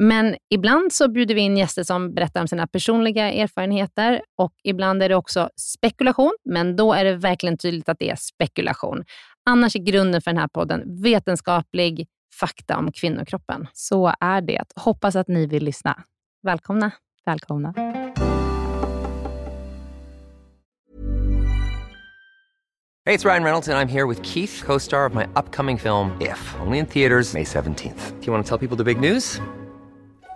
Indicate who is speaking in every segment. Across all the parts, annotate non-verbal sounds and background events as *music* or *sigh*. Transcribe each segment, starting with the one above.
Speaker 1: Men ibland så bjuder vi in gäster som berättar om sina personliga erfarenheter och ibland är det också spekulation, men då är det verkligen tydligt att det är spekulation. Annars är grunden för den här podden vetenskaplig fakta om kvinnokroppen.
Speaker 2: Så är det. Hoppas att ni vill lyssna.
Speaker 1: Välkomna.
Speaker 2: Välkomna.
Speaker 3: Hey, it's Ryan Reynolds, and I'm here with Keith, co star of my upcoming film, If, only in theaters, May 17th. Do you want to tell people the big news?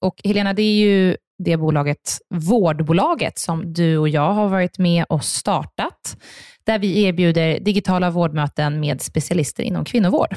Speaker 2: Och Helena, det är ju det bolaget, vårdbolaget, som du och jag har varit med och startat, där vi erbjuder digitala vårdmöten med specialister inom kvinnovård.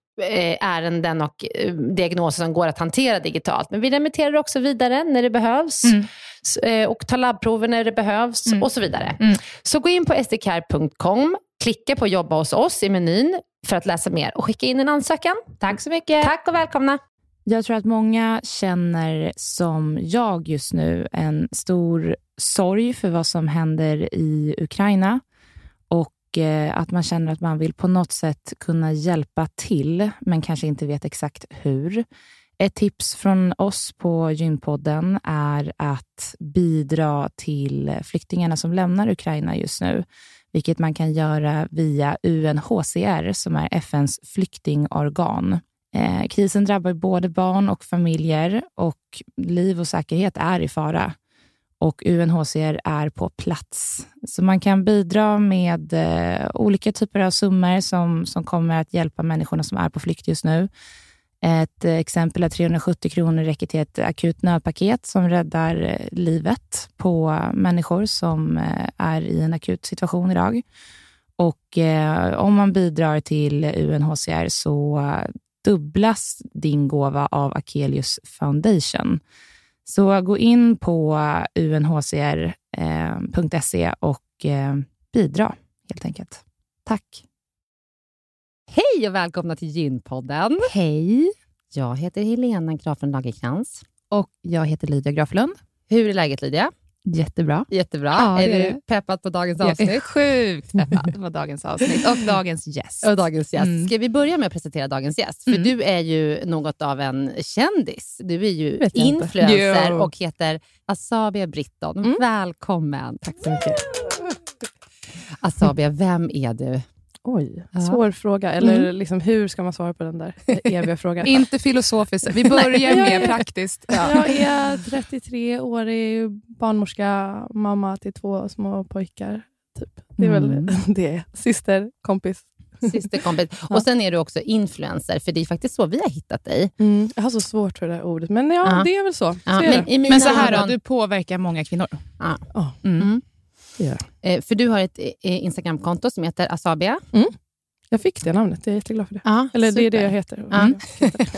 Speaker 1: ärenden och eh, diagnoser som går att hantera digitalt. Men vi remitterar också vidare när det behövs mm. Eh, och tar labbprover när det behövs mm. och så vidare. Mm. Så gå in på sdcare.com, klicka på jobba hos oss i menyn för att läsa mer och skicka in en ansökan.
Speaker 2: Tack så mycket.
Speaker 1: Tack och välkomna.
Speaker 2: Jag tror att många känner som jag just nu en stor sorg för vad som händer i Ukraina och att man känner att man vill på något sätt kunna hjälpa till, men kanske inte vet exakt hur. Ett tips från oss på Gynpodden är att bidra till flyktingarna som lämnar Ukraina just nu, vilket man kan göra via UNHCR, som är FNs flyktingorgan. Eh, krisen drabbar både barn och familjer och liv och säkerhet är i fara och UNHCR är på plats. Så man kan bidra med eh, olika typer av summor som, som kommer att hjälpa människorna som är på flykt just nu. Ett eh, exempel är 370 kronor räcker till ett akut nödpaket som räddar eh, livet på människor som eh, är i en akut situation idag. Och eh, om man bidrar till UNHCR så dubblas din gåva av Akelius Foundation. Så gå in på unhcr.se eh, och eh, bidra helt enkelt. Tack.
Speaker 1: Hej och välkomna till Gynpodden.
Speaker 2: Hej.
Speaker 1: Jag heter Helena Graflund Lagerkrans.
Speaker 2: Och jag heter Lydia Graflund.
Speaker 1: Hur är läget Lydia?
Speaker 2: Jättebra.
Speaker 1: Jättebra. Ja, är du peppad på dagens avsnitt? Jag är *laughs*
Speaker 2: sjukt peppad på dagens avsnitt och dagens gäst.
Speaker 1: Och dagens gäst. Mm. Ska vi börja med att presentera dagens gäst? För mm. du är ju något av en kändis. Du är ju influencer och heter Asabia Britton. Mm. Välkommen.
Speaker 2: Tack så mycket.
Speaker 1: Asabia, vem är du?
Speaker 4: Oj,
Speaker 1: Ja.
Speaker 4: svår fråga. Eller
Speaker 2: Mm.
Speaker 4: liksom, hur ska man svara på den där *laughs* eviga frågan?
Speaker 2: Inte filosofiskt. Vi *laughs* börjar
Speaker 4: är-
Speaker 2: praktiskt.
Speaker 4: Jag är 33 årig barnmorska, mamma till två små pojkar. Typ. Det är
Speaker 2: Mm.
Speaker 4: väl *laughs* det. Syster, kompis.
Speaker 1: Systerkompis.
Speaker 4: Ja.
Speaker 1: Och sen är du också influencer, för det är faktiskt så vi har hittat dig.
Speaker 4: Mm. Jag har så svårt för det där ordet, men ja,
Speaker 1: Ja.
Speaker 4: det är väl så. så
Speaker 1: Ja,
Speaker 4: är
Speaker 1: men,
Speaker 4: det.
Speaker 1: i mina
Speaker 2: Men så här då, du påverkar många kvinnor.
Speaker 1: Ja.
Speaker 4: Ja,
Speaker 2: Mm.
Speaker 1: Mm.
Speaker 4: jag.
Speaker 1: Eh, För du har ett eh, Instagramkonto som heter Asabia.
Speaker 4: jag fick det namnet, jag är jätteglad för det.
Speaker 1: Ja,
Speaker 4: Eller det är det
Speaker 1: super.
Speaker 4: jag heter.
Speaker 1: Ja.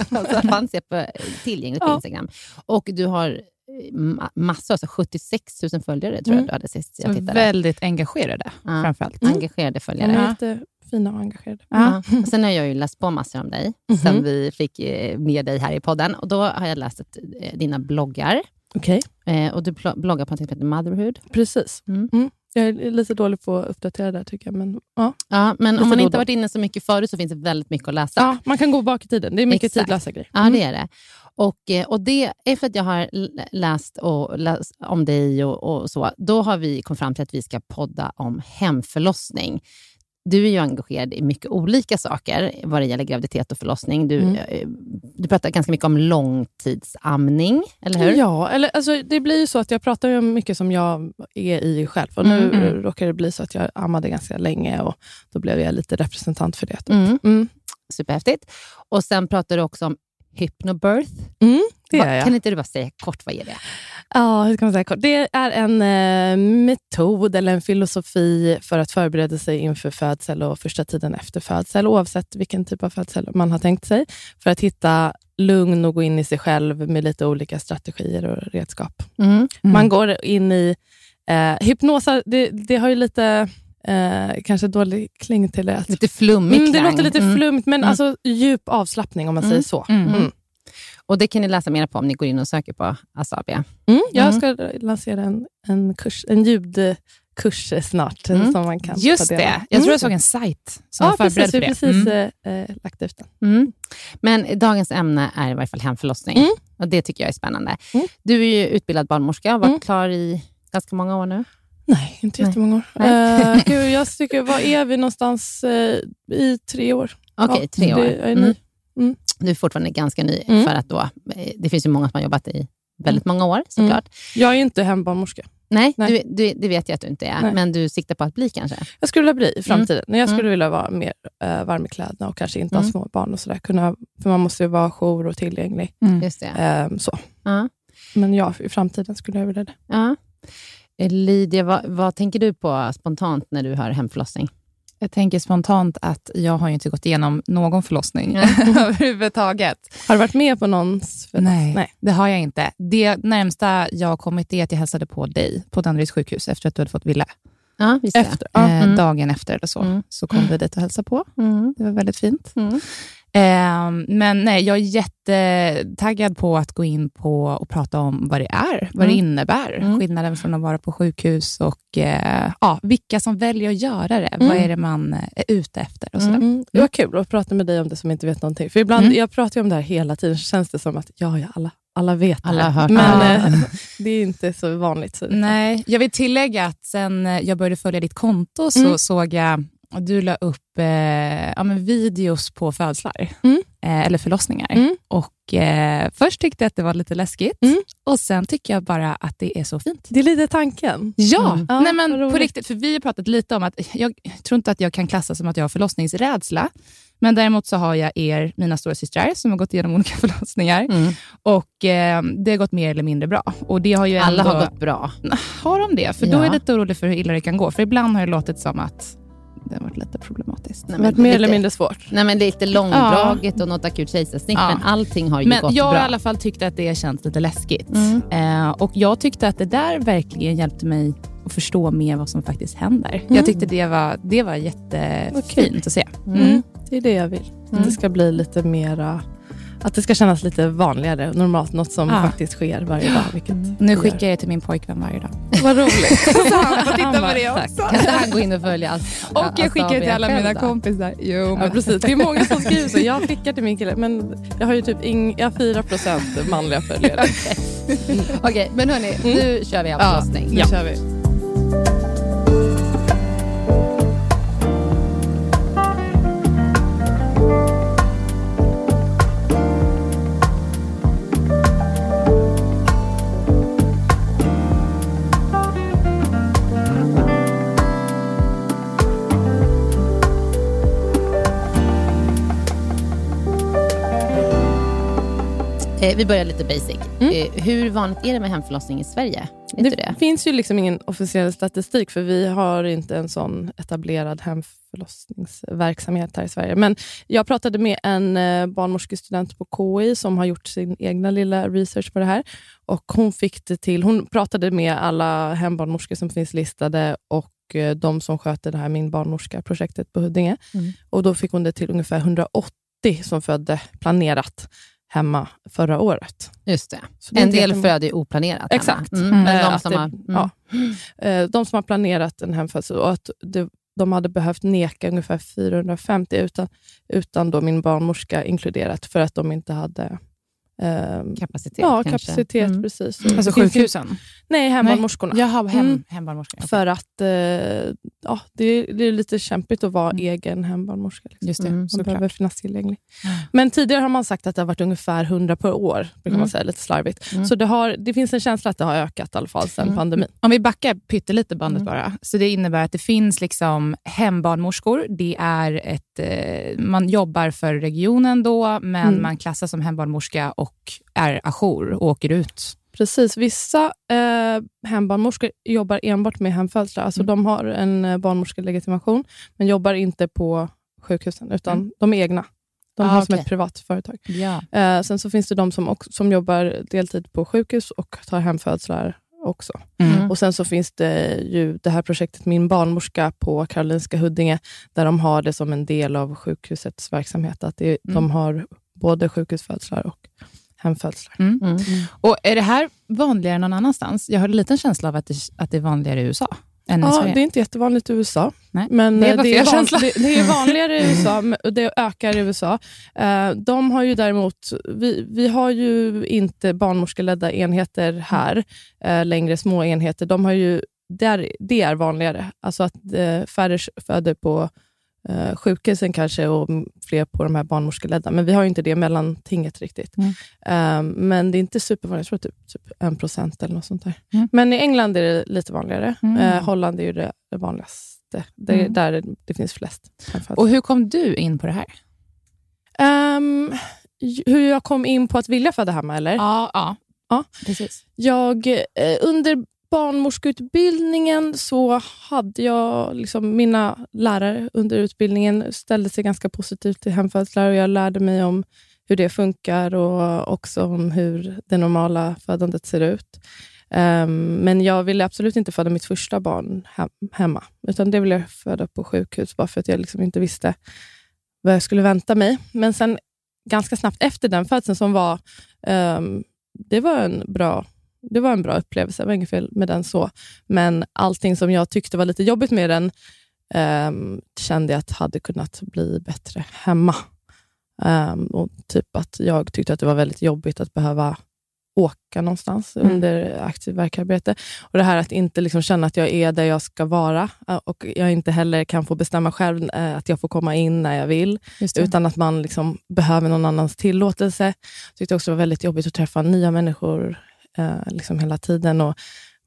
Speaker 1: *laughs* alltså, fanns det på, tillgängligt på
Speaker 4: Ja.
Speaker 1: Instagram. Och du har eh, ma- massor, alltså 76 000 följare tror jag
Speaker 4: Mm.
Speaker 1: du hade sist jag tittade.
Speaker 2: väldigt engagerade,
Speaker 1: Ja.
Speaker 2: framförallt.
Speaker 1: Engagerade
Speaker 4: De
Speaker 1: följare.
Speaker 2: Ja.
Speaker 4: jättefina och engagerade.
Speaker 2: Ja.
Speaker 1: Ja. Och sen har jag ju läst på massor om dig
Speaker 4: Mhm.
Speaker 1: sen vi fick eh, med dig här i podden. Och Då har jag läst eh, dina bloggar.
Speaker 4: Okej,
Speaker 1: Eh, och Du bloggar på något som heter Motherhood.
Speaker 4: precis.
Speaker 1: Mm.
Speaker 4: Mm. Jag är lite dålig på att uppdatera där tycker jag. Men, ja.
Speaker 1: Ja, men
Speaker 4: Lite
Speaker 1: om man inte varit inne så mycket förut så finns det väldigt mycket att läsa.
Speaker 4: Ja, man kan gå bak i tiden. Det är mycket
Speaker 1: Exakt.
Speaker 4: tidlösa grejer.
Speaker 1: Ja, det är det. Och, eh, och det, efter att jag har läst, och läst om dig och, och så, då har vi kommit fram till att vi ska podda om hemförlossning. Du är ju engagerad i mycket olika saker vad det gäller graviditet och förlossning. Du,
Speaker 4: Mm.
Speaker 1: eh, du pratar ganska mycket om långtidsamning, eller hur?
Speaker 4: Ja, eller, alltså, det blir ju så att jag pratar om mycket som jag är i själv. Och nu
Speaker 1: Mm,
Speaker 2: mm.
Speaker 4: råkar det bli så att jag ammade ganska länge och då blev jag lite representant för det. Typ.
Speaker 1: Mm,
Speaker 4: Mm.
Speaker 1: superhäftigt. Och sen pratar du också om hypnobirth.
Speaker 4: Mm, det
Speaker 1: Va-. Kan inte du bara säga kort, vad är det?
Speaker 4: Ja, hur ska man säga kort? Det är en eh, metod eller en filosofi för att förbereda sig inför födsel och första tiden efter födsel, oavsett vilken typ av födsel man har tänkt sig, för att hitta lugn och gå in i sig själv med lite olika strategier och redskap.
Speaker 1: Mm.
Speaker 4: Man går in i eh, hypnosa, det, det har ju lite eh, kanske dålig kling till det.
Speaker 1: Lite flummig
Speaker 4: Mm, det låter lite
Speaker 1: Mm.
Speaker 4: flummigt, men
Speaker 1: Mm.
Speaker 4: alltså djup avslappning om man
Speaker 1: Mm.
Speaker 4: säger så.
Speaker 2: Mm.
Speaker 4: Mm.
Speaker 1: Och Det kan ni läsa mer på om ni går in och söker på Asabia.
Speaker 4: Mm. Jag
Speaker 1: Mm.
Speaker 4: ska lansera en, en, kurs, en ljudkurs snart
Speaker 1: Mm.
Speaker 4: som man kan
Speaker 2: Just
Speaker 4: ta del av.
Speaker 2: det. Jag tror jag såg en sajt som var
Speaker 4: ja, precis,
Speaker 2: förberedd för det.
Speaker 4: precis
Speaker 2: Mm.
Speaker 4: eh, lagt ut den.
Speaker 1: Mm. Men dagens ämne är i varje fall hemförlossning.
Speaker 4: Mm.
Speaker 1: Och Det tycker jag är spännande.
Speaker 4: Mm.
Speaker 1: Du är ju utbildad barnmorska och har varit
Speaker 4: Mm.
Speaker 1: klar i ganska många år nu.
Speaker 4: Nej, inte
Speaker 1: Nej.
Speaker 4: jättemånga år.
Speaker 1: Nej.
Speaker 4: Uh, *laughs* gud, jag tycker, var är vi någonstans? eh, I tre år.
Speaker 1: Okej,
Speaker 4: Ja,
Speaker 1: tre år.
Speaker 4: det- jag är ny.
Speaker 1: Mm. Du är fortfarande ganska ny,
Speaker 4: Mm.
Speaker 1: för att då, eh, det finns ju många som har jobbat i väldigt många år såklart.
Speaker 4: Jag är ju inte hembarnmorska.
Speaker 1: Nej,
Speaker 4: Mm. Nej.
Speaker 1: Du, du, det vet jag att du inte är,
Speaker 4: Nej.
Speaker 1: men du siktar på att bli kanske?
Speaker 4: Jag skulle vilja bli i framtiden, men jag skulle
Speaker 1: Mm.
Speaker 4: vilja vara mer uh, varm i kläderna och kanske inte
Speaker 1: Mm.
Speaker 4: ha små barn och sådär. Kunna, för man måste ju vara jour och tillgänglig.
Speaker 2: Mm.
Speaker 1: Just det.
Speaker 4: Ehm, så.
Speaker 1: Ja.
Speaker 4: Men ja, i framtiden skulle jag vilja det.
Speaker 1: Eh, Lydia, vad, vad tänker du på spontant när du hör hemförlossning?
Speaker 2: Jag tänker spontant att jag har ju inte gått igenom någon förlossning *laughs* överhuvudtaget.
Speaker 4: Har du varit med på någons
Speaker 2: Nej,
Speaker 4: Nej.
Speaker 2: det har jag inte. Det närmsta jag har kommit är att jag hälsade på dig på Danderyds sjukhus efter att du hade fått Ville.
Speaker 1: Ja.
Speaker 4: Efter? Ja.
Speaker 2: Eh,
Speaker 1: Mm.
Speaker 2: Dagen efter eller så,
Speaker 1: Mm.
Speaker 2: så kom vi dit och hälsade på.
Speaker 1: Mm.
Speaker 2: Det var väldigt fint.
Speaker 1: Mm.
Speaker 2: Eh, men nej, jag är jättetaggad på att gå in på och prata om vad det är, vad det
Speaker 1: Mm.
Speaker 2: innebär.
Speaker 1: Mm.
Speaker 2: Skillnaden från att vara på sjukhus och eh, ja, vilka som väljer att göra det. Vad är det man är ute efter och sådär.
Speaker 4: Mm. Det var kul att prata med dig om det som inte vet någonting. För ibland,
Speaker 2: Mm.
Speaker 4: Jag pratar om det här hela tiden, så känns det som att ja, ja alla, alla vet det
Speaker 1: Alla hört
Speaker 4: Men
Speaker 2: det.
Speaker 4: eh, det är inte så vanligt. Så.
Speaker 2: Nej, jag vill tillägga att sen eh, jag började följa ditt konto så
Speaker 4: Mm.
Speaker 2: såg jag du la upp eh, ja, men videos på födslar,
Speaker 4: Mm.
Speaker 2: eh, eller förlossningar.
Speaker 4: Mm.
Speaker 2: Och eh, Först tyckte jag att det var lite läskigt
Speaker 4: Mm.
Speaker 2: och sen tycker jag bara att det är så fint.
Speaker 4: Det är lite tanken.
Speaker 2: Ja,
Speaker 4: Mm. Ja,
Speaker 2: nej men på riktigt. För vi har pratat lite om att jag tror inte att jag kan klassa som att jag har förlossningsrädsla. Men däremot så har jag er, mina stora systrar, som har gått igenom olika *laughs* förlossningar.
Speaker 1: Mm.
Speaker 2: Och eh, det har gått mer eller mindre bra. Och det har ju
Speaker 1: Alla
Speaker 2: ändå...
Speaker 1: har gått bra.
Speaker 2: Har de det? För då
Speaker 1: Ja.
Speaker 2: är jag lite orolig för hur illa det kan gå. För ibland har det låtit som att det har varit lite problematiskt.
Speaker 1: Nej,
Speaker 4: varit
Speaker 1: men
Speaker 4: mer
Speaker 1: lite-
Speaker 4: eller mindre svårt.
Speaker 1: Nej, men lite långdraget och något akut kejsarsnitt,
Speaker 2: Ja.
Speaker 1: men allting har ju
Speaker 2: Men
Speaker 1: gått
Speaker 2: jag har
Speaker 1: bra.
Speaker 2: i alla fall tyckt att det känns lite läskigt.
Speaker 1: Mm.
Speaker 2: Eh, och jag tyckte att det där verkligen hjälpte mig att förstå mer vad som faktiskt händer.
Speaker 4: Mm.
Speaker 2: Jag tyckte det var, det var jättefint
Speaker 4: kul.
Speaker 2: att se.
Speaker 4: Mm. Det är det jag vill.
Speaker 1: Mm.
Speaker 4: Det ska bli lite mera... Att det ska kännas lite vanligare, normalt, något som
Speaker 2: Ja.
Speaker 4: faktiskt sker varje dag. Vilket
Speaker 2: Nu
Speaker 4: det
Speaker 2: skickar jag det till min pojkvän varje dag.
Speaker 4: Vad roligt. *laughs*
Speaker 2: Så han får titta på det
Speaker 4: tack.
Speaker 2: också.
Speaker 1: Kan inte han gå in och följa allt? *laughs*
Speaker 2: Och jag skickar det till alla mina
Speaker 1: kompisar.
Speaker 2: Jo,
Speaker 4: Ja,
Speaker 2: men
Speaker 4: precis. Det är många som skriver så. *laughs* Jag skickar till min kille, men jag har ju typ ing, jag har 4 manliga följare.
Speaker 1: Okej, men hörni, nu kör vi
Speaker 4: Ja,
Speaker 1: avlossning.
Speaker 4: nu kör vi.
Speaker 1: Eh, vi börjar lite basic.
Speaker 4: Mm.
Speaker 1: Eh, hur vanligt är det med hemförlossning i Sverige?
Speaker 4: Det,
Speaker 1: det?
Speaker 4: finns ju liksom ingen officiell statistik, för vi har inte en sån etablerad hemförlossningsverksamhet här i Sverige. Men jag pratade med en eh, barnmorskestudent på KI som har gjort sin egna lilla research på det här. Och Hon fick det till, hon pratade med alla hembarnmorskor som finns listade och eh, de som sköter det här Min barnmorska-projektet på Huddinge.
Speaker 1: Mm.
Speaker 4: Och Då fick hon det till ungefär 180 som födde planerat hemma förra året.
Speaker 1: Just det.
Speaker 4: Det
Speaker 1: En del föder ju oplanerat.
Speaker 4: Exakt.
Speaker 1: Mm.
Speaker 2: Mm.
Speaker 1: Men de
Speaker 4: att
Speaker 1: som
Speaker 4: det-
Speaker 1: har... Mm.
Speaker 4: ja. Eh, De som har planerat en hemfödsel och att det, de hade behövt neka ungefär 450 utan, utan då min barnmorska inkluderat för att de inte hade ehm,
Speaker 1: Kapacitet
Speaker 4: ja,
Speaker 1: kanske.
Speaker 4: kapacitet.
Speaker 1: Mm.
Speaker 4: Precis.
Speaker 2: Alltså
Speaker 4: Det finns
Speaker 2: sjukhusen?
Speaker 4: ju- Nej, hembarnmorskorna.
Speaker 2: Jaha, hem,
Speaker 4: Mm.
Speaker 2: hembarnmorska. Okej.
Speaker 4: För att eh, ja, det, är, det är lite kämpigt att vara
Speaker 2: Mm.
Speaker 4: egen hembarnmorska. Liksom.
Speaker 2: Just det,
Speaker 1: Mm,
Speaker 4: Man
Speaker 2: såklart.
Speaker 4: behöver finnas tillgänglig.
Speaker 2: Mm.
Speaker 4: Men tidigare har man sagt att det har varit ungefär 100 per år, brukar
Speaker 1: Mm.
Speaker 4: man säga lite slarvigt.
Speaker 1: Mm.
Speaker 4: Så det, har, det finns en känsla att det har ökat i alla fall sedan
Speaker 1: Mm.
Speaker 4: pandemin.
Speaker 2: Om vi backar pyttelite bandet
Speaker 1: Mm.
Speaker 2: bara. Så det innebär att det finns liksom hembarnmorskor. Det är ett, eh, man jobbar för regionen då, men
Speaker 4: Mm.
Speaker 2: man klassas som hembarnmorska och är ajour och åker ut.
Speaker 4: Precis. Vissa eh, hembarnmorskor jobbar enbart med hemfödslar. Alltså
Speaker 2: Mm.
Speaker 4: De har en eh, barnmorskelegitimation, men jobbar inte på sjukhusen, utan
Speaker 2: Mm.
Speaker 4: de är egna. De
Speaker 2: Ah,
Speaker 4: har som
Speaker 2: okej.
Speaker 4: ett privat företag.
Speaker 2: Ja.
Speaker 4: Eh, sen så finns det de som, också, som jobbar deltid på sjukhus och tar hemfödslar också.
Speaker 2: Mm.
Speaker 4: Och Sen så finns det ju det här projektet Min barnmorska på Karolinska Huddinge, där de har det som en del av sjukhusets verksamhet. Att det,
Speaker 2: Mm.
Speaker 4: De har både sjukhusfödslar och hemfödslar.
Speaker 2: Mm.
Speaker 1: Mm.
Speaker 2: Och Är det här vanligare någon annanstans? Jag har en liten känsla av att det, att det är vanligare i USA än i
Speaker 4: Ja,
Speaker 2: Sverige.
Speaker 4: det är inte jättevanligt i USA.
Speaker 2: Nej,
Speaker 4: Men
Speaker 2: det
Speaker 4: det är,
Speaker 2: fel
Speaker 4: van,
Speaker 2: känsla.
Speaker 4: det, det är *laughs* vanligare i USA och det ökar i USA. Eh, de har ju däremot, vi, vi har ju inte barnmorskeledda enheter här eh, längre, små enheter. De har ju, där, det är vanligare. Alltså att eh, färre föder på eh, sjukhusen kanske och fler på de här barnmorskeledda. Men vi har ju inte det mellantinget riktigt.
Speaker 2: Mm.
Speaker 4: Eh, men det är inte supervanligt. Jag tror typ, typ en procent eller något sånt där.
Speaker 2: Mm.
Speaker 4: Men i England är det lite vanligare.
Speaker 2: Mm.
Speaker 4: Eh, Holland är ju det, det vanligaste. Det är
Speaker 2: Mm.
Speaker 4: där det finns flest.
Speaker 2: Och hur kom du in på det här?
Speaker 4: J- hur jag kom in på att vilja föda hemma, eller?
Speaker 2: Ja, ja.
Speaker 4: Ja.
Speaker 2: precis.
Speaker 4: Jag, eh, under barnmorskeutbildningen så hade jag, liksom, mina lärare under utbildningen ställde sig ganska positivt till hemfödslar och jag lärde mig om hur det funkar och också om hur det normala födandet ser ut. Um, men jag ville absolut inte föda mitt första barn hem, hemma, utan det ville jag föda på sjukhus, bara för att jag liksom inte visste vad jag skulle vänta mig. Men sen ganska snabbt efter den födseln, som var, um, det var en bra det var en bra upplevelse, det var inget fel med den så. Men allting som jag tyckte var lite jobbigt med den ehm, kände jag att hade kunnat bli bättre hemma. Ehm, och typ att Jag tyckte att det var väldigt jobbigt att behöva åka någonstans
Speaker 2: Mm.
Speaker 4: under aktiv verkarbete. Och det här att inte liksom känna att jag är där jag ska vara eh, och jag inte heller kan få bestämma själv eh, att jag får komma in när jag vill utan att man liksom behöver någon annans tillåtelse. Jag tyckte också det var väldigt jobbigt att träffa nya människor eh, liksom hela tiden och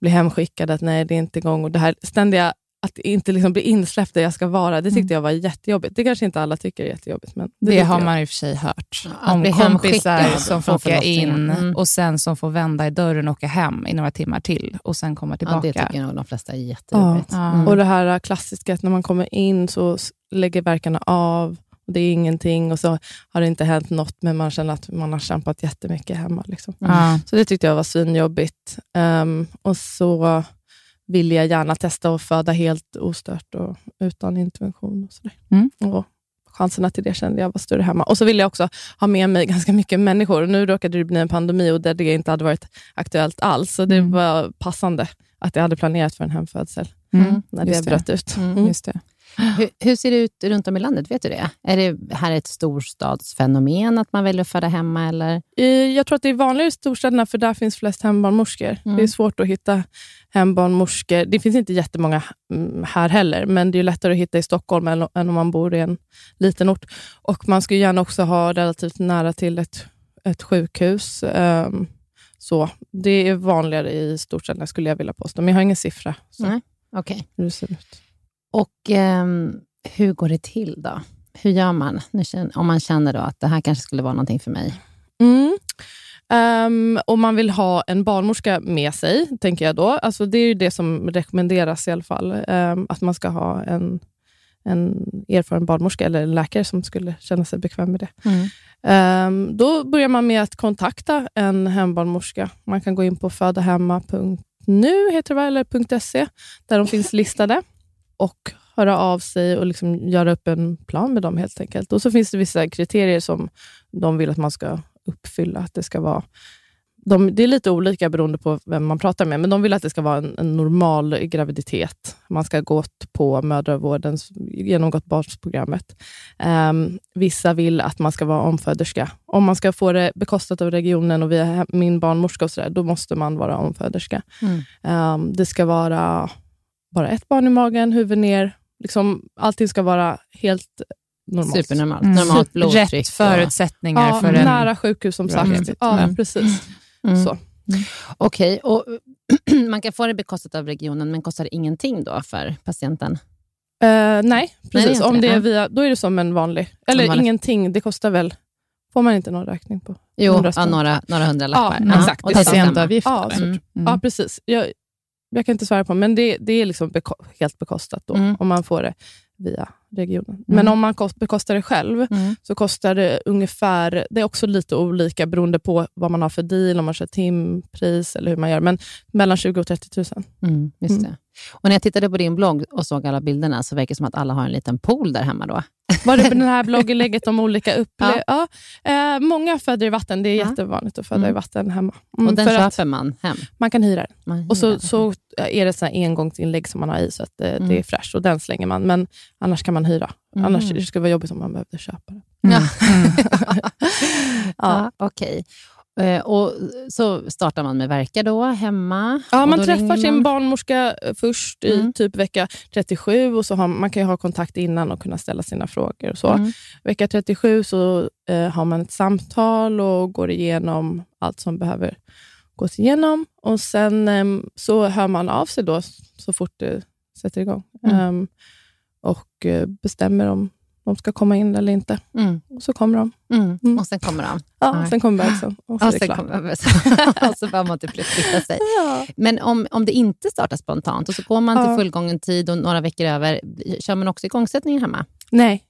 Speaker 4: bli hemskickad att nej, det är inte igång. Och det här ständiga att inte liksom bli insläppt där jag ska vara, det tyckte
Speaker 2: Mm.
Speaker 4: jag var jättejobbigt. Det kanske inte alla tycker är jättejobbigt. Men det,
Speaker 2: Det har
Speaker 4: jag.
Speaker 2: man i och för sig hört.
Speaker 1: Ja, att
Speaker 2: om
Speaker 1: bli
Speaker 2: kompisar som får åka in
Speaker 1: Mm.
Speaker 2: och sen som får vända i dörren och åka hem i några timmar till och sen komma
Speaker 1: Ja,
Speaker 2: tillbaka.
Speaker 1: det tycker nog de flesta är jätteroligt.
Speaker 2: Ja.
Speaker 1: Mm.
Speaker 4: Och det här klassiska att när man kommer in så lägger verkarna av och det är ingenting och så har det inte hänt något men man känner att man har kämpat jättemycket hemma. Liksom.
Speaker 2: Ja.
Speaker 4: Så det tyckte jag var svinjobbigt. Um, och så ville jag gärna testa att föda helt ostört och utan intervention. Och sådär.
Speaker 2: Mm.
Speaker 4: Och chanserna till det kände jag var större hemma. Och så ville jag också ha med mig ganska mycket människor. Nu råkade det bli en pandemi och där det inte hade varit aktuellt alls. Så det
Speaker 2: Mm.
Speaker 4: var passande att jag hade planerat för en hemfödsel
Speaker 2: Mm.
Speaker 4: när det
Speaker 2: det.
Speaker 4: bröt ut.
Speaker 1: Mm.
Speaker 4: Mm.
Speaker 2: Just det.
Speaker 1: Hur, hur ser det ut runt om i landet? Vet du det? Är det här ett storstadsfenomen att man väljer att föda hemma? Eller?
Speaker 4: Eh, Jag tror att det är vanligare i storstäderna, för där finns flest hembarnmorskor.
Speaker 1: Mm.
Speaker 4: Det är svårt att hitta hembarnmorskor. Det finns inte jättemånga mm, här heller, men det är lättare att hitta i Stockholm än, om man bor i en liten ort. Och Man skulle gärna också ha relativt nära till ett, ett sjukhus. Ehm, så Det är vanligare i storstäderna, skulle jag vilja påstå. Men jag har ingen siffra. Så
Speaker 1: Nej. Okej.
Speaker 4: hur det ser ut.
Speaker 1: Och ehm, hur går det till då? Hur gör man nu om man känner då att det här kanske skulle vara någonting för mig?
Speaker 4: Mm. Ehm, och man vill ha en barnmorska med sig, tänker jag då. Alltså, det är ju det som rekommenderas i alla fall. Ehm, att man ska ha en, en erfaren barnmorska eller en läkare som skulle känna sig bekväm med det.
Speaker 1: Mm.
Speaker 4: Ehm, då börjar man med att kontakta en hembarnmorska. Man kan gå in på födahemma.nu heter det, eller .se, där de finns listade. Och höra av sig och liksom göra upp en plan med dem helt enkelt. Och så finns det vissa kriterier som de vill att man ska uppfylla. Att det ska vara de, det är lite olika beroende på vem man pratar med, men de vill att det ska vara en, en normal graviditet. Man ska ha gått på mödravården, genomgått basprogrammet. Um, vissa vill att man ska vara omföderska. Om man ska få det bekostat av regionen och via min barnmorska, och så där, då måste man vara omföderska.
Speaker 1: Mm.
Speaker 4: Um, det ska vara bara ett barn i magen, huvud ner. Liksom, allting ska vara helt normalt.
Speaker 1: Supernormalt.
Speaker 2: Mm.
Speaker 1: Normalt
Speaker 2: Rätt
Speaker 1: blodtryck. och-
Speaker 2: förutsättningar
Speaker 4: Ja,
Speaker 2: för en...
Speaker 4: nära sjukhus som sagt. Ja,
Speaker 2: Mm.
Speaker 4: precis.
Speaker 1: Mm.
Speaker 4: Så.
Speaker 1: Okej, och *clears throat* man kan få det bekostat av regionen, men kostar det ingenting då för patienten?
Speaker 4: Eh, nej, precis.
Speaker 1: inte
Speaker 4: Om
Speaker 1: det.
Speaker 4: är
Speaker 1: Nej.
Speaker 4: via, då är det som en vanlig. Eller
Speaker 1: vanlig.
Speaker 4: ingenting. Det kostar väl... Får man inte någon räkning på?
Speaker 1: Jo,
Speaker 4: Hundra
Speaker 1: ja, några, några hundralappar.
Speaker 4: Ja, exakt.
Speaker 1: och.
Speaker 2: Patientavgift.
Speaker 4: Ja, så-
Speaker 2: Mm.
Speaker 4: Ja, precis. Jag, jag kan inte svara på, men det, det är liksom beko- helt bekostat då,
Speaker 1: Mm.
Speaker 4: om man får det via regionen. Men om man kost, bekostar det själv,
Speaker 1: Mm.
Speaker 4: så kostar det ungefär, det är också lite olika beroende på vad man har för deal, om man kör timpris eller hur man gör, men mellan 20 och 30 000.
Speaker 1: Mm, just
Speaker 4: Mm.
Speaker 1: det. Och när jag tittade på din blogg och såg alla bilderna så verkar det som att alla har en liten pool där hemma då.
Speaker 4: Var det på den här blogginlägget om olika upple- ja. eh, Många föder i vatten, det är
Speaker 1: Ja.
Speaker 4: jättevanligt att föda
Speaker 1: Mm.
Speaker 4: i vatten hemma. Mm,
Speaker 1: Och den köper man hem.
Speaker 4: man kan hyra den.
Speaker 1: Man
Speaker 4: Och så,
Speaker 1: den.
Speaker 4: så är det så här engångsinlägg som man har i, så att eh,
Speaker 1: Mm.
Speaker 4: det är fräscht. Och den slänger man, men annars kan man hyra.
Speaker 1: Mm.
Speaker 4: Annars det skulle vara jobbigt om man behövde köpa den.
Speaker 1: Ja. *laughs* *laughs*
Speaker 4: Ja.
Speaker 1: ja, Okej. Eh, Och så startar man med verka då, hemma.
Speaker 4: Ja, man träffar
Speaker 1: ringer
Speaker 4: sin
Speaker 1: man.
Speaker 4: barnmorska eh, först i
Speaker 1: Mm.
Speaker 4: typ vecka 37 och så har, man kan ha kontakt innan och kunna ställa sina frågor. och så.
Speaker 1: Mm.
Speaker 4: Vecka 37 så eh, har man ett samtal och går igenom allt som behöver gås igenom. Och Sen em, så hör man av sig då så fort det sätter igång
Speaker 1: Mm.
Speaker 4: Em, och eh, bestämmer om de ska komma in eller inte.
Speaker 1: Mm.
Speaker 4: Och så kommer de.
Speaker 1: Mm.
Speaker 4: Mm.
Speaker 1: Och sen kommer de.
Speaker 4: Ja,
Speaker 1: Nej.
Speaker 4: Sen kommer bebisen och så
Speaker 1: Och sen kommer *laughs* och så behöver man typ flytta sig.
Speaker 4: Ja.
Speaker 1: Men om, om det inte startar spontant och så går man till
Speaker 4: Ja.
Speaker 1: fullgången tid och några veckor över, kör man också igångsättningen hemma?
Speaker 4: Nej,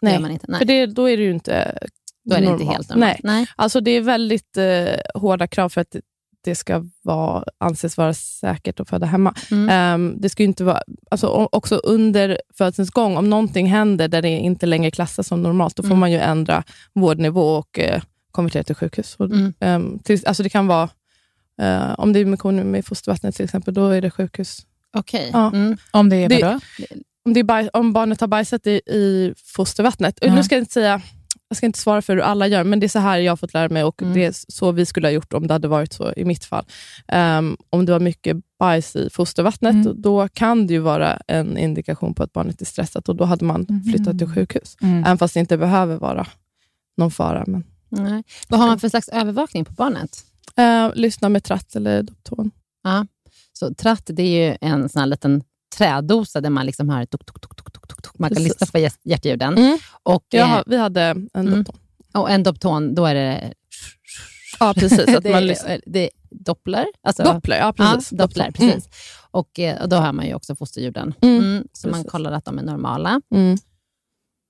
Speaker 1: Det gör
Speaker 4: nej.
Speaker 1: man inte. Nej.
Speaker 4: för det, då är det ju inte
Speaker 1: Då är det inte
Speaker 4: normalt.
Speaker 1: helt normalt.
Speaker 4: Nej.
Speaker 1: Nej.
Speaker 4: Alltså det är väldigt eh, hårda krav för att det- det ska vara, anses vara säkert att föda hemma.
Speaker 1: Mm.
Speaker 4: Ehm, det ska ju inte vara, alltså, också under födselns gång, om någonting händer där det inte längre klassas som normalt, då får
Speaker 1: Mm.
Speaker 4: man ju ändra vårdnivå och eh, konvertera till sjukhus. Och,
Speaker 1: Mm.
Speaker 4: ehm, till, alltså det kan vara, eh, om det är mekonium i fostervattnet till exempel, då är det sjukhus.
Speaker 1: Okej.
Speaker 4: Ja.
Speaker 1: Mm.
Speaker 2: Om det är vadå?
Speaker 4: Om, det är baj, om barnet har bajsat i, i fostervattnet, nu ska jag inte säga jag ska inte svara för hur alla gör, men det är så här jag har fått lära mig och
Speaker 1: Mm.
Speaker 4: det är så vi skulle ha gjort om det hade varit så i mitt fall. Ehm, om det var mycket bajs i fostervattnet,
Speaker 2: Mm.
Speaker 4: då kan det ju vara en indikation på att barnet är stressat och då hade man
Speaker 2: Mhm.
Speaker 4: flyttat till sjukhus.
Speaker 2: Mm.
Speaker 4: Även fast det inte behöver vara någon fara. Men,
Speaker 1: Nej. Vad har man för slags övervakning på barnet?
Speaker 4: Eh, lyssna med tratt eller Dopton.
Speaker 1: Ja. Så tratt, det är ju en sån här liten trädosa där man liksom hör tuk, tuk, tuk, tuk. Man kan lyssna på hjärt- hjärtljuden.
Speaker 4: Mm.
Speaker 1: Och,
Speaker 4: Ja,
Speaker 1: eh,
Speaker 4: vi hade en
Speaker 1: Mm.
Speaker 4: Dopton.
Speaker 1: och en Dopton, då är det...
Speaker 4: Ja, precis. Att *laughs*
Speaker 1: det,
Speaker 4: man lyssnar.
Speaker 1: det är Doppler. Alltså,
Speaker 4: Doppler, ja precis.
Speaker 1: Ja, Doppler, precis. Och, eh, och då hör man ju också fosterljuden.
Speaker 4: Mm.
Speaker 1: Mm, så man
Speaker 4: Precis.
Speaker 1: kollar att de är normala.
Speaker 4: Mm. Mm.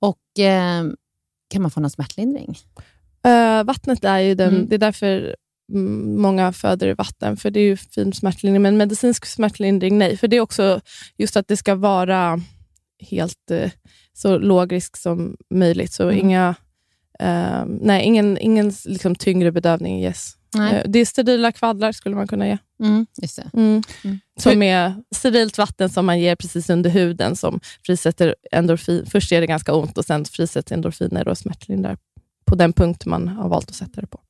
Speaker 1: Och eh, Kan man få någon smärtlindring?
Speaker 4: Eh, vattnet är ju den,
Speaker 1: Mm.
Speaker 4: det är därför mm, många föder i vatten, för det är ju fin smärtlindring. Men medicinsk smärtlindring, nej. För det är också just att det ska vara helt eh, så låg risk som möjligt. Så
Speaker 1: Mm.
Speaker 4: inga, eh, nej, ingen, ingen liksom, tyngre bedövning ges. Eh, det är sterila kvaddlar skulle man kunna ge.
Speaker 1: Mm.
Speaker 4: Mm.
Speaker 1: Mm.
Speaker 4: Som är sterilt vatten som man ger precis under huden som frisätter endorfin. Först är det ganska ont och sen frisätter endorfiner och smärtlindrar på den punkt man har valt att sätta det på.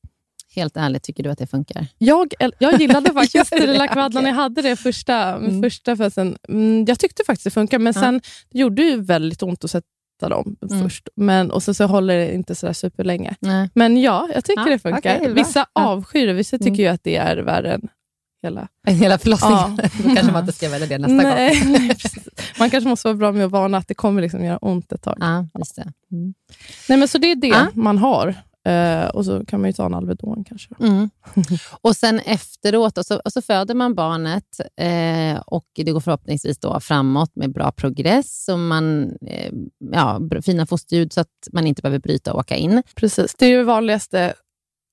Speaker 1: Helt ärligt, tycker du att det funkar?
Speaker 4: Jag, jag gillade *laughs* faktiskt sterila kvaddlar när jag hade det första,
Speaker 1: Mm.
Speaker 4: första födseln. Mm, jag tyckte faktiskt det funkar, men
Speaker 1: Ja.
Speaker 4: sen det gjorde ju väldigt ont att sätta dem
Speaker 1: Mm.
Speaker 4: först. Men, och sen så håller det inte så där superlänge.
Speaker 1: Nej.
Speaker 4: Men ja, jag tycker
Speaker 1: Ja,
Speaker 4: det funkar.
Speaker 1: bra.
Speaker 4: vissa
Speaker 1: Ja.
Speaker 4: avskyr det, vissa tycker
Speaker 1: Mm.
Speaker 4: ju att det är värre än hela...
Speaker 1: Hela förlossningen.
Speaker 4: Ja. *laughs*
Speaker 1: Då kanske man inte ska välja det nästa gång. *laughs*
Speaker 4: Nej, precis. Man kanske måste vara bra med att varna att det kommer liksom göra ont ett tag.
Speaker 1: Ja, just det. Mm.
Speaker 4: Nej, men så det är det man har. Eh, och så kan man ju ta en Alvedon kanske.
Speaker 1: Mm. *laughs* Och sen efteråt, och så, och så föder man barnet eh, och det går förhoppningsvis då framåt med bra progress och man, eh, ja, fina fosterljud så att man inte behöver bryta och åka in.
Speaker 4: Precis, det är det vanligaste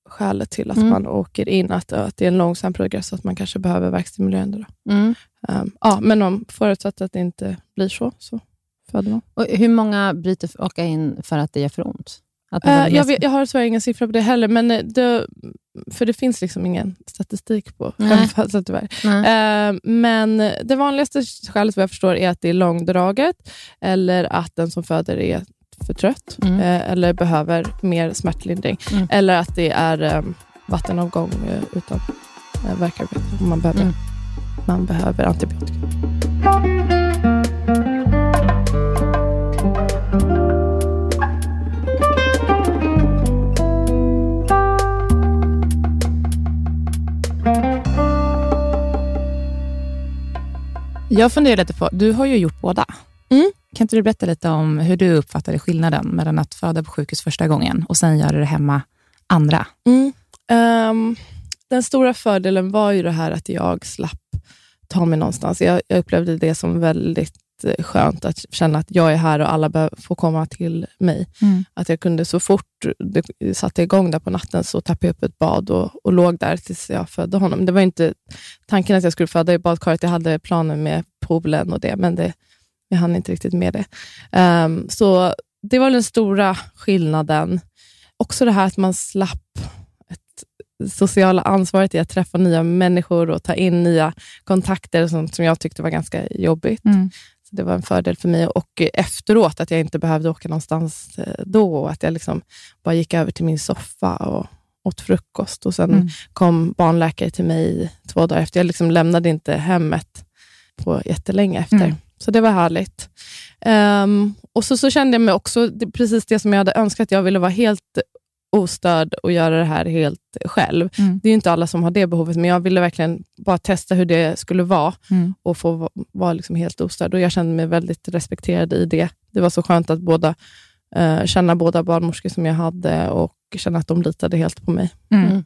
Speaker 4: skälet till att
Speaker 1: Mm.
Speaker 4: man åker in, att, att det är en långsam progress och att man kanske behöver verkstimulerande. Då.
Speaker 1: Mm.
Speaker 4: Um, ja, men om förutsatt att det inte blir så, så föder man.
Speaker 1: Och hur många bryter att åka in för att det gör för ont? Behöver
Speaker 4: jag, vet, jag har tyvärr ingen siffra på det heller, men eh, det, för det finns liksom ingen statistik på hemfödslar tyvärr. Eh, men det vanligaste skälet vad jag förstår är att det är långdraget, eller att den som föder är för trött,
Speaker 1: Mm.
Speaker 4: eh, eller behöver mer smärtlindring,
Speaker 1: Mm.
Speaker 4: eller att det är eh, vattenavgång utan eh, värkarbete. Man behöver,
Speaker 1: Mm.
Speaker 4: man behöver antibiotika.
Speaker 2: Jag funderar lite på, du har ju gjort båda.
Speaker 4: Mm.
Speaker 2: Kan inte du berätta lite om hur du uppfattade skillnaden mellan att föda på sjukhus första gången och sen göra det hemma andra?
Speaker 4: Mm. Ehm, den stora fördelen var ju det här att jag slapp ta mig någonstans. Jag, jag upplevde det som väldigt skönt att känna att jag är här och alla får komma till mig.
Speaker 2: Mm.
Speaker 4: Att jag kunde så fort det satte igång där på natten så tappade jag upp ett bad och, och låg där tills jag födde honom. Det var inte tanken att jag skulle föda i badkaret. Jag hade planer med poolen och det, men det, jag hann inte riktigt med det. Ehm, så det var den stora skillnaden. Också det här att man slapp sociala ansvaret i att träffa nya människor och ta in nya kontakter, och sånt som jag tyckte var ganska jobbigt.
Speaker 2: Mm.
Speaker 4: Så Det var en fördel för mig. Och efteråt, att jag inte behövde åka någonstans eh, då. Och att jag liksom bara gick över till min soffa och åt frukost. Och Sen
Speaker 2: Mm.
Speaker 4: kom barnläkare till mig två dagar efter. Jag liksom lämnade inte hemmet på jättelänge efter.
Speaker 2: Mm.
Speaker 4: Så det var härligt. Ehm, och så, så kände jag mig också, det, precis det som jag hade önskat. Jag ville vara helt ostörd och göra det här helt själv.
Speaker 2: Mm.
Speaker 4: Det är ju inte alla som har det behovet, men jag ville verkligen bara testa hur det skulle vara
Speaker 2: Mm.
Speaker 4: och få va- vara liksom helt ostörd. Och jag kände mig väldigt respekterad i det. Det var så skönt att båda, eh, känna båda barnmorskor som jag hade och känna att de litade helt på mig.
Speaker 2: Mm.
Speaker 1: Mm.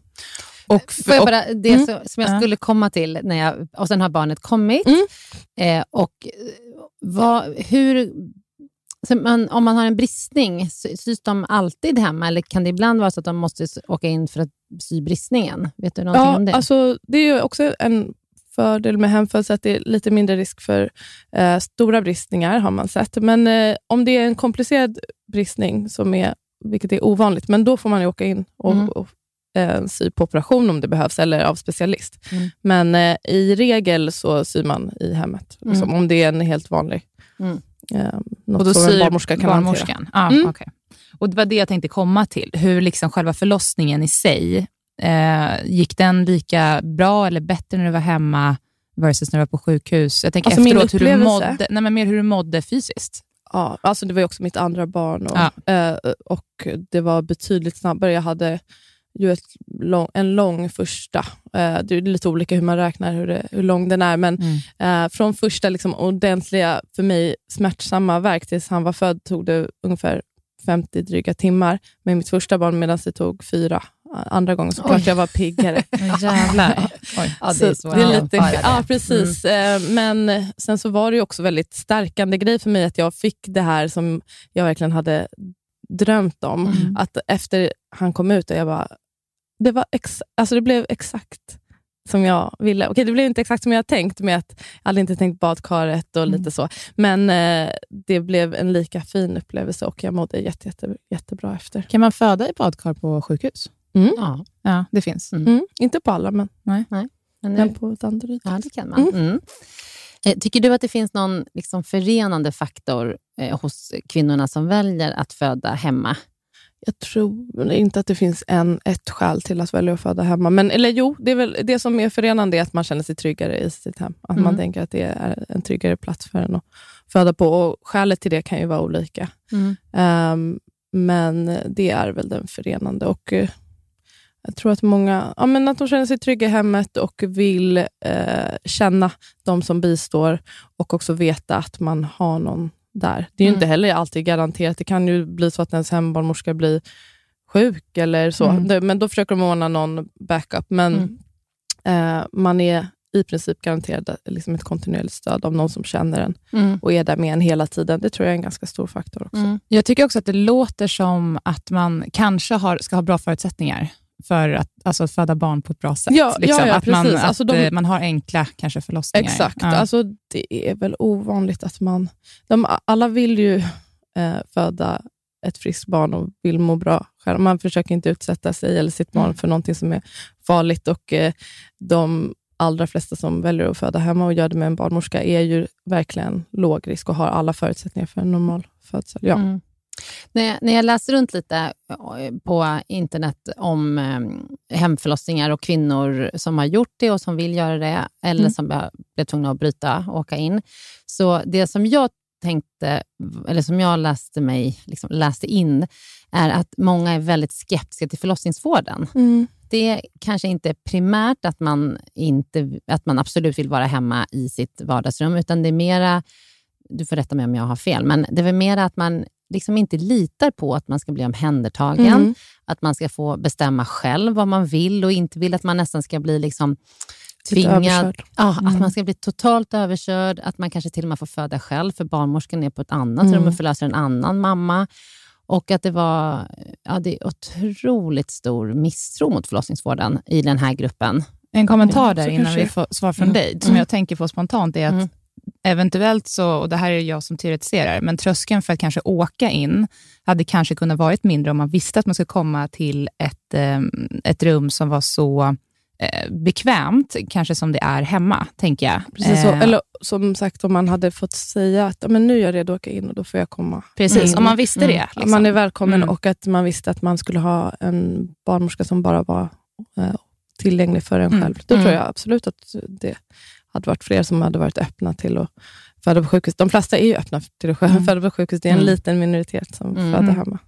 Speaker 2: Och,
Speaker 1: Får jag
Speaker 2: och,
Speaker 1: bara, det
Speaker 4: Mm.
Speaker 1: som, som jag
Speaker 2: Ja.
Speaker 1: skulle komma till, när jag, och sen har barnet kommit.
Speaker 4: Mm.
Speaker 1: Eh, och vad, hur, så man, om man har en bristning, sy- sys de alltid hemma eller kan det ibland vara så att de måste åka in för att sy bristningen? Vet du någonting
Speaker 4: Ja,
Speaker 1: om det?
Speaker 4: alltså, det är ju också en fördel med hemfödsel, att det är lite mindre risk för eh, stora bristningar, har man sett. Men eh, om det är en komplicerad bristning, som är, vilket är ovanligt, men då får man åka in och,
Speaker 1: Mm.
Speaker 4: och eh, sy på operation om det behövs, eller av specialist.
Speaker 1: Mm.
Speaker 4: Men eh, i regel så syr man i hemmet, liksom,
Speaker 1: Mm.
Speaker 4: om det är en helt vanlig
Speaker 1: Mm.
Speaker 4: eh, något
Speaker 2: och då
Speaker 4: som en barnmorska kan hantera.
Speaker 2: barnmorskan. Ja,
Speaker 4: Mm.
Speaker 2: okej. Och Det var det jag tänkte komma till. Hur liksom själva förlossningen i sig, eh, gick den lika bra eller bättre när du var hemma versus när du var på sjukhus? Jag tänker
Speaker 4: Alltså
Speaker 2: efteråt hur du, mådde, nej, men mer hur du mådde fysiskt.
Speaker 4: Ja, alltså det var ju också mitt andra barn och,
Speaker 2: Ja.
Speaker 4: eh, och det var betydligt snabbare. Jag hade ju ett lång, en lång första. Eh, det är lite olika hur man räknar hur, det, hur lång den är, men eh, från första liksom, ordentliga, för mig smärtsamma verk tills han var född tog det ungefär 50 dryga timmar med mitt första barn, medan det tog fyra andra gången. Såklart jag var piggare. *laughs*
Speaker 2: Jävlar. Oj.
Speaker 1: ja, det är så
Speaker 4: det är lite, ja, precis. Eh, Men sen så var det ju också väldigt stärkande grej för mig att jag fick det här som jag verkligen hade drömt om.
Speaker 2: Mm.
Speaker 4: Att efter han kom ut, och jag bara, det, var ex, alltså det blev exakt som jag ville. Okej, det blev inte exakt som jag tänkt, med att jag hade inte tänkt badkaret och
Speaker 2: Mm.
Speaker 4: lite så. Men eh, det blev en lika fin upplevelse och jag mådde jätte, jätte, jättebra efter.
Speaker 2: Kan man föda i badkar på sjukhus?
Speaker 1: Ja,
Speaker 2: Ja, det finns.
Speaker 1: Mm.
Speaker 4: Mm. Inte på alla, men,
Speaker 1: men
Speaker 4: men
Speaker 1: nu,
Speaker 4: på Danderyd.
Speaker 1: ja, det kan man. Mm. Eh, Tycker du att det finns någon liksom förenande faktor eh, hos kvinnorna som väljer att föda hemma?
Speaker 4: Jag tror inte att det finns en, ett skäl till att välja att föda hemma. Men, eller jo, det, är väl, det som är förenande är att man känner sig tryggare i sitt hem. Att man
Speaker 1: Mm.
Speaker 4: tänker att det är en tryggare plats för en att föda på. Och Skälet till det kan ju vara olika. Ehm, men det är väl den förenande. Och eh, Jag tror att många ja, men att de känner sig trygga i hemmet och vill eh, känna de som bistår och också veta att man har någon där. Det är ju
Speaker 1: Mm.
Speaker 4: inte heller alltid garanterat. Det kan ju bli så att ens hembarnmorska blir sjuk eller så.
Speaker 2: Mm.
Speaker 4: Men då försöker de ordna någon backup. Men eh, man är i princip garanterad liksom ett kontinuerligt stöd av någon som känner en
Speaker 1: Mm.
Speaker 4: och är där med en hela tiden. Det tror jag är en ganska stor faktor också.
Speaker 1: Mm.
Speaker 2: Jag tycker också att det låter som att man kanske har, ska ha bra förutsättningar för att, alltså, att föda barn på ett bra sätt.
Speaker 4: Ja,
Speaker 2: liksom.
Speaker 4: ja, ja,
Speaker 2: att man, att
Speaker 4: Alltså de-
Speaker 2: eh, man har enkla kanske förlossningar.
Speaker 4: Exakt.
Speaker 2: Ja.
Speaker 4: Alltså, det är väl ovanligt att man... De, alla vill ju eh, föda ett friskt barn och vill må bra själv. Man försöker inte utsätta sig eller sitt barn
Speaker 1: Mm.
Speaker 4: för någonting som är farligt. Och eh, De allra flesta som väljer att föda hemma och gör det med en barnmorska är ju verkligen låg risk och har alla förutsättningar för en normal födsel. Ja.
Speaker 1: Mm. När, jag, när jag läste runt lite eh, på internet om eh, hemförlossningar och kvinnor som har gjort det och som vill göra det, eller
Speaker 4: Mm.
Speaker 1: som blev tvungna att bryta och åka in. Så det som jag tänkte, eller som jag läste, mig, liksom läste in, är att många är väldigt skeptiska till förlossningsvården.
Speaker 4: Mm.
Speaker 1: Det kanske inte är primärt att man, inte, att man absolut vill vara hemma i sitt vardagsrum, utan det är mera, du får rätta mig om jag har fel, men det är väl mera att man liksom inte litar på att man ska bli omhändertagen,
Speaker 4: Mm.
Speaker 1: att man ska få bestämma själv vad man vill och inte vill att man nästan ska bli liksom
Speaker 4: Lite
Speaker 1: tvingad. Ja, Att
Speaker 4: Mm.
Speaker 1: man ska bli totalt överkörd, att man kanske till och med får föda själv, för barnmorskan är på ett annat
Speaker 4: Mm.
Speaker 1: rum och förlöser en annan mamma. Och att det var ja, det är otroligt stor misstro mot förlossningsvården i den här gruppen.
Speaker 2: En kommentar
Speaker 4: Ja,
Speaker 2: där innan vi får svar från
Speaker 1: Mm.
Speaker 2: dig, som
Speaker 1: Mm.
Speaker 2: jag tänker på spontant, är att
Speaker 1: Mm.
Speaker 2: Eventuellt så, och det här är jag som teoretiserar, men tröskeln för att kanske åka in hade kanske kunnat varit mindre om man visste att man skulle komma till ett, eh, ett rum som var så eh, bekvämt, kanske som det är hemma, tänker jag.
Speaker 4: Precis så.
Speaker 2: Eh,
Speaker 4: Eller som sagt, om man hade fått säga att "Ja, men nu är jag redo att åka in och då får jag komma.
Speaker 2: Precis,
Speaker 4: Mm.
Speaker 2: om man visste
Speaker 1: Mm.
Speaker 2: det.
Speaker 4: Att
Speaker 2: Liksom.
Speaker 4: Man är välkommen
Speaker 2: Mm.
Speaker 4: och att man visste att man skulle ha en barnmorska som bara var eh, tillgänglig för en
Speaker 2: Mm.
Speaker 4: själv. Då
Speaker 1: Mm.
Speaker 4: tror jag absolut att det hade varit fler som hade varit öppna till att föda på sjukhus. De flesta är ju öppna till att
Speaker 2: Mm.
Speaker 4: föda på sjukhus. Det är en
Speaker 1: Mm.
Speaker 4: liten minoritet som
Speaker 1: Mm.
Speaker 4: föder hemma.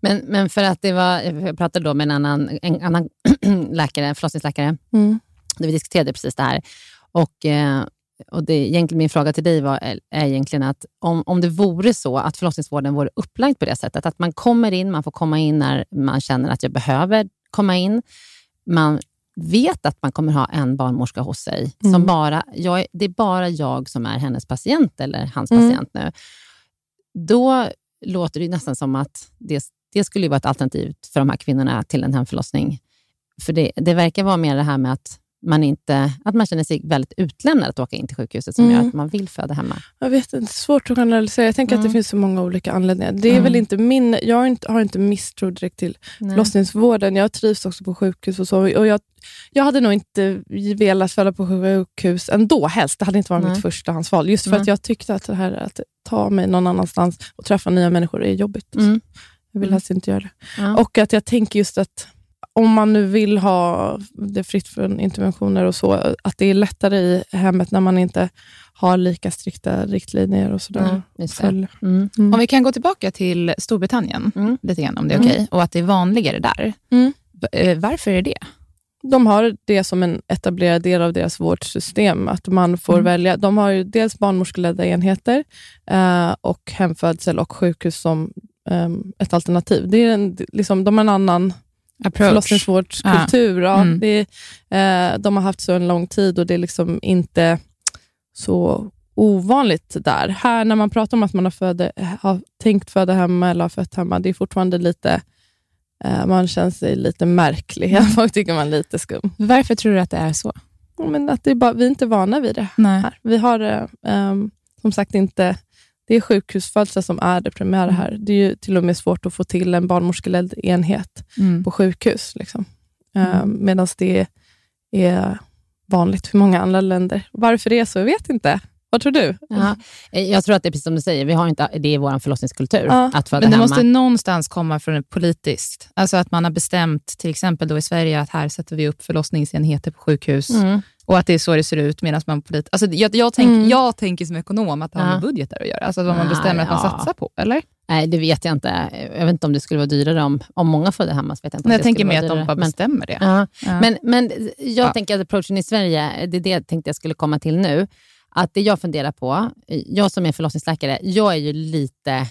Speaker 1: Men, men för att det var, jag pratade då med en annan, en annan *clears throat* läkare, förlossningsläkare,
Speaker 4: Mm.
Speaker 1: där vi diskuterade precis det här. Och, eh, och det, egentligen min fråga till dig var, är egentligen att om, om det vore så att förlossningsvården vore upplagd på det sättet, att man kommer in, man får komma in när man känner att jag behöver komma in. Man vet att man kommer ha en barnmorska hos sig. Som
Speaker 4: Mm.
Speaker 1: bara, jag, det är bara jag som är hennes patient, eller hans
Speaker 4: Mm.
Speaker 1: patient nu. Då låter det nästan som att det, det skulle vara ett alternativ för de här kvinnorna till en hemförlossning. För det, det verkar vara mer det här med att man, inte, att man känner sig väldigt utlämnad att åka in till sjukhuset som
Speaker 4: Mm.
Speaker 1: gör att man vill föda hemma.
Speaker 4: Jag vet inte, svårt att generalisera. Jag tänker att
Speaker 1: Mm.
Speaker 4: det finns så många olika anledningar. Det är
Speaker 1: Mm.
Speaker 4: väl inte min, jag har inte, har inte misstro direkt till förlossningsvården. Jag trivs också på sjukhus och så. Och jag, jag hade nog inte velat föda på sjukhus ändå, helst. Det hade inte varit
Speaker 1: Nej.
Speaker 4: mitt förstahandsval. Just för
Speaker 1: Nej.
Speaker 4: att jag tyckte att det här att ta mig någon annanstans och träffa nya människor är jobbigt.
Speaker 1: Mm.
Speaker 4: Jag vill
Speaker 1: Mm.
Speaker 4: helst inte göra det.
Speaker 1: Ja.
Speaker 4: Och att jag tänker just att om man nu vill ha det fritt från interventioner och så, att det är lättare i hemmet när man inte har lika strikta riktlinjer och sådär. Följ.
Speaker 1: Mm.
Speaker 4: Mm.
Speaker 2: Om vi kan gå tillbaka till Storbritannien,
Speaker 1: Mm.
Speaker 2: lite grann, om det är
Speaker 1: Mm.
Speaker 2: okej, och att det är vanligare där.
Speaker 4: Mm.
Speaker 2: Eh, Varför är det?
Speaker 4: De har det som en etablerad del av deras vårdsystem, att man får
Speaker 2: Mm.
Speaker 4: välja. De har ju dels barnmorskeledda enheter eh, och hemfödsel och sjukhus som eh, ett alternativ. Det är en, liksom, de har en annan förlossningsvårdskultur. Ja.
Speaker 2: Mm.
Speaker 4: det är, eh, de har haft så en lång tid och det är liksom inte så ovanligt där. Här när man pratar om att man har, föde, har tänkt föda hemma eller har fött hemma, det är fortfarande lite eh, man känner sig lite märklig. *laughs* Folk tycker man är lite skum.
Speaker 2: Varför tror du att det är så?
Speaker 4: Ja, Men att det är bara, vi är inte vana vid det
Speaker 2: Nej.
Speaker 4: här. Vi har eh, ehm, som sagt inte det är sjukhusfödslar som är det primära
Speaker 2: Mm.
Speaker 4: här. Det är ju till och med svårt att få till en barnmorskeledd enhet
Speaker 2: Mm.
Speaker 4: på sjukhus. Liksom.
Speaker 2: Mm.
Speaker 4: Uh, Medan det är vanligt för många andra länder. Varför det är så, jag vet inte. Vad tror du?
Speaker 1: Ja. Eh, Jag tror att det är precis som du säger, vi har inte, det är vår förlossningskultur
Speaker 4: Ja,
Speaker 1: att föda
Speaker 2: Men det
Speaker 1: hemma.
Speaker 2: måste någonstans komma från politiskt. Alltså att man har bestämt, till exempel då i Sverige, att här sätter vi upp förlossningsenheter på sjukhus.
Speaker 1: Mm.
Speaker 2: Och att det är så det ser ut medan man polit... alltså jag, jag, tänk,
Speaker 4: Mm.
Speaker 2: jag tänker som ekonom att det har med budgetar att göra. Alltså vad man bestämmer att man
Speaker 1: ja.
Speaker 2: satsar på, eller?
Speaker 1: Nej, det vet jag inte. Jag vet inte om det skulle vara dyrare om, om många födde hemma. Jag inte
Speaker 2: Men jag tänker mer att de bara
Speaker 1: Men-
Speaker 2: bestämmer det.
Speaker 1: Ja.
Speaker 2: Ja.
Speaker 1: Men, men jag
Speaker 2: Ja.
Speaker 1: tänker att approachen i Sverige, det är det jag tänkte jag skulle komma till nu. Att det jag funderar på, jag som är förlossningsläkare, jag är ju lite eh,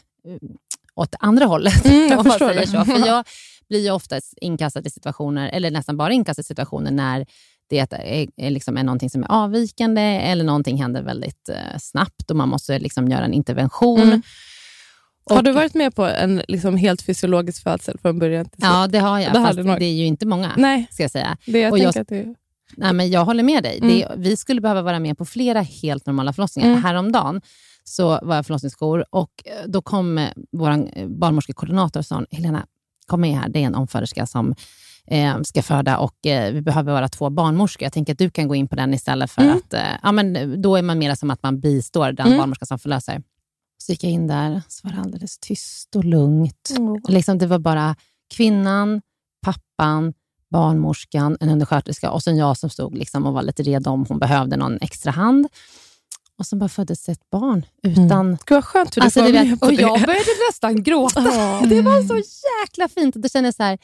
Speaker 1: åt andra hållet.
Speaker 4: Mm, *laughs* jag förstår det.
Speaker 1: Så. För jag blir ju oftast inkastad i situationer, eller nästan bara inkastad i situationer när det är, är, liksom är någonting som är avvikande eller någonting händer väldigt eh, snabbt och man måste liksom göra en intervention.
Speaker 4: Mm.
Speaker 1: Och,
Speaker 4: har du varit med på en liksom helt fysiologisk födsel från början till slut?
Speaker 1: Ja, det har jag.
Speaker 4: Det
Speaker 1: fast det är ju inte många,
Speaker 4: Nej,
Speaker 1: ska jag säga.
Speaker 4: det jag
Speaker 1: Och jag-
Speaker 4: att det
Speaker 1: Nej, men jag håller med dig.
Speaker 4: Mm.
Speaker 1: Det, vi skulle behöva vara med på flera helt normala förlossningar.
Speaker 4: Mm.
Speaker 1: Häromdagen så var jag förlossningsjour och eh, då kom eh, vår barnmorskekoordinator och sa, Helena, kom med här. Det är en omföderska som eh, ska föda och eh, vi behöver vara två barnmorskor. Jag tänker att du kan gå in på den istället för
Speaker 4: Mm.
Speaker 1: att... Eh, ja, men då är man mer som att man bistår den
Speaker 4: Mm.
Speaker 1: barnmorskan som förlöser. Så gick jag in där, så var det alldeles tyst och lugnt.
Speaker 4: Mm.
Speaker 1: Liksom, det var bara kvinnan, pappan, barnmorskan, en undersköterska och sen jag som stod liksom och var lite redo om hon behövde någon extra hand. Och sen bara föddes ett barn utan...
Speaker 4: Gud vad skönt för du
Speaker 1: Alltså, vet,
Speaker 4: med på
Speaker 1: och
Speaker 4: det.
Speaker 1: jag började nästan gråta.
Speaker 4: Ja. *laughs*
Speaker 1: Det var så jäkla fint. Då kände jag så här,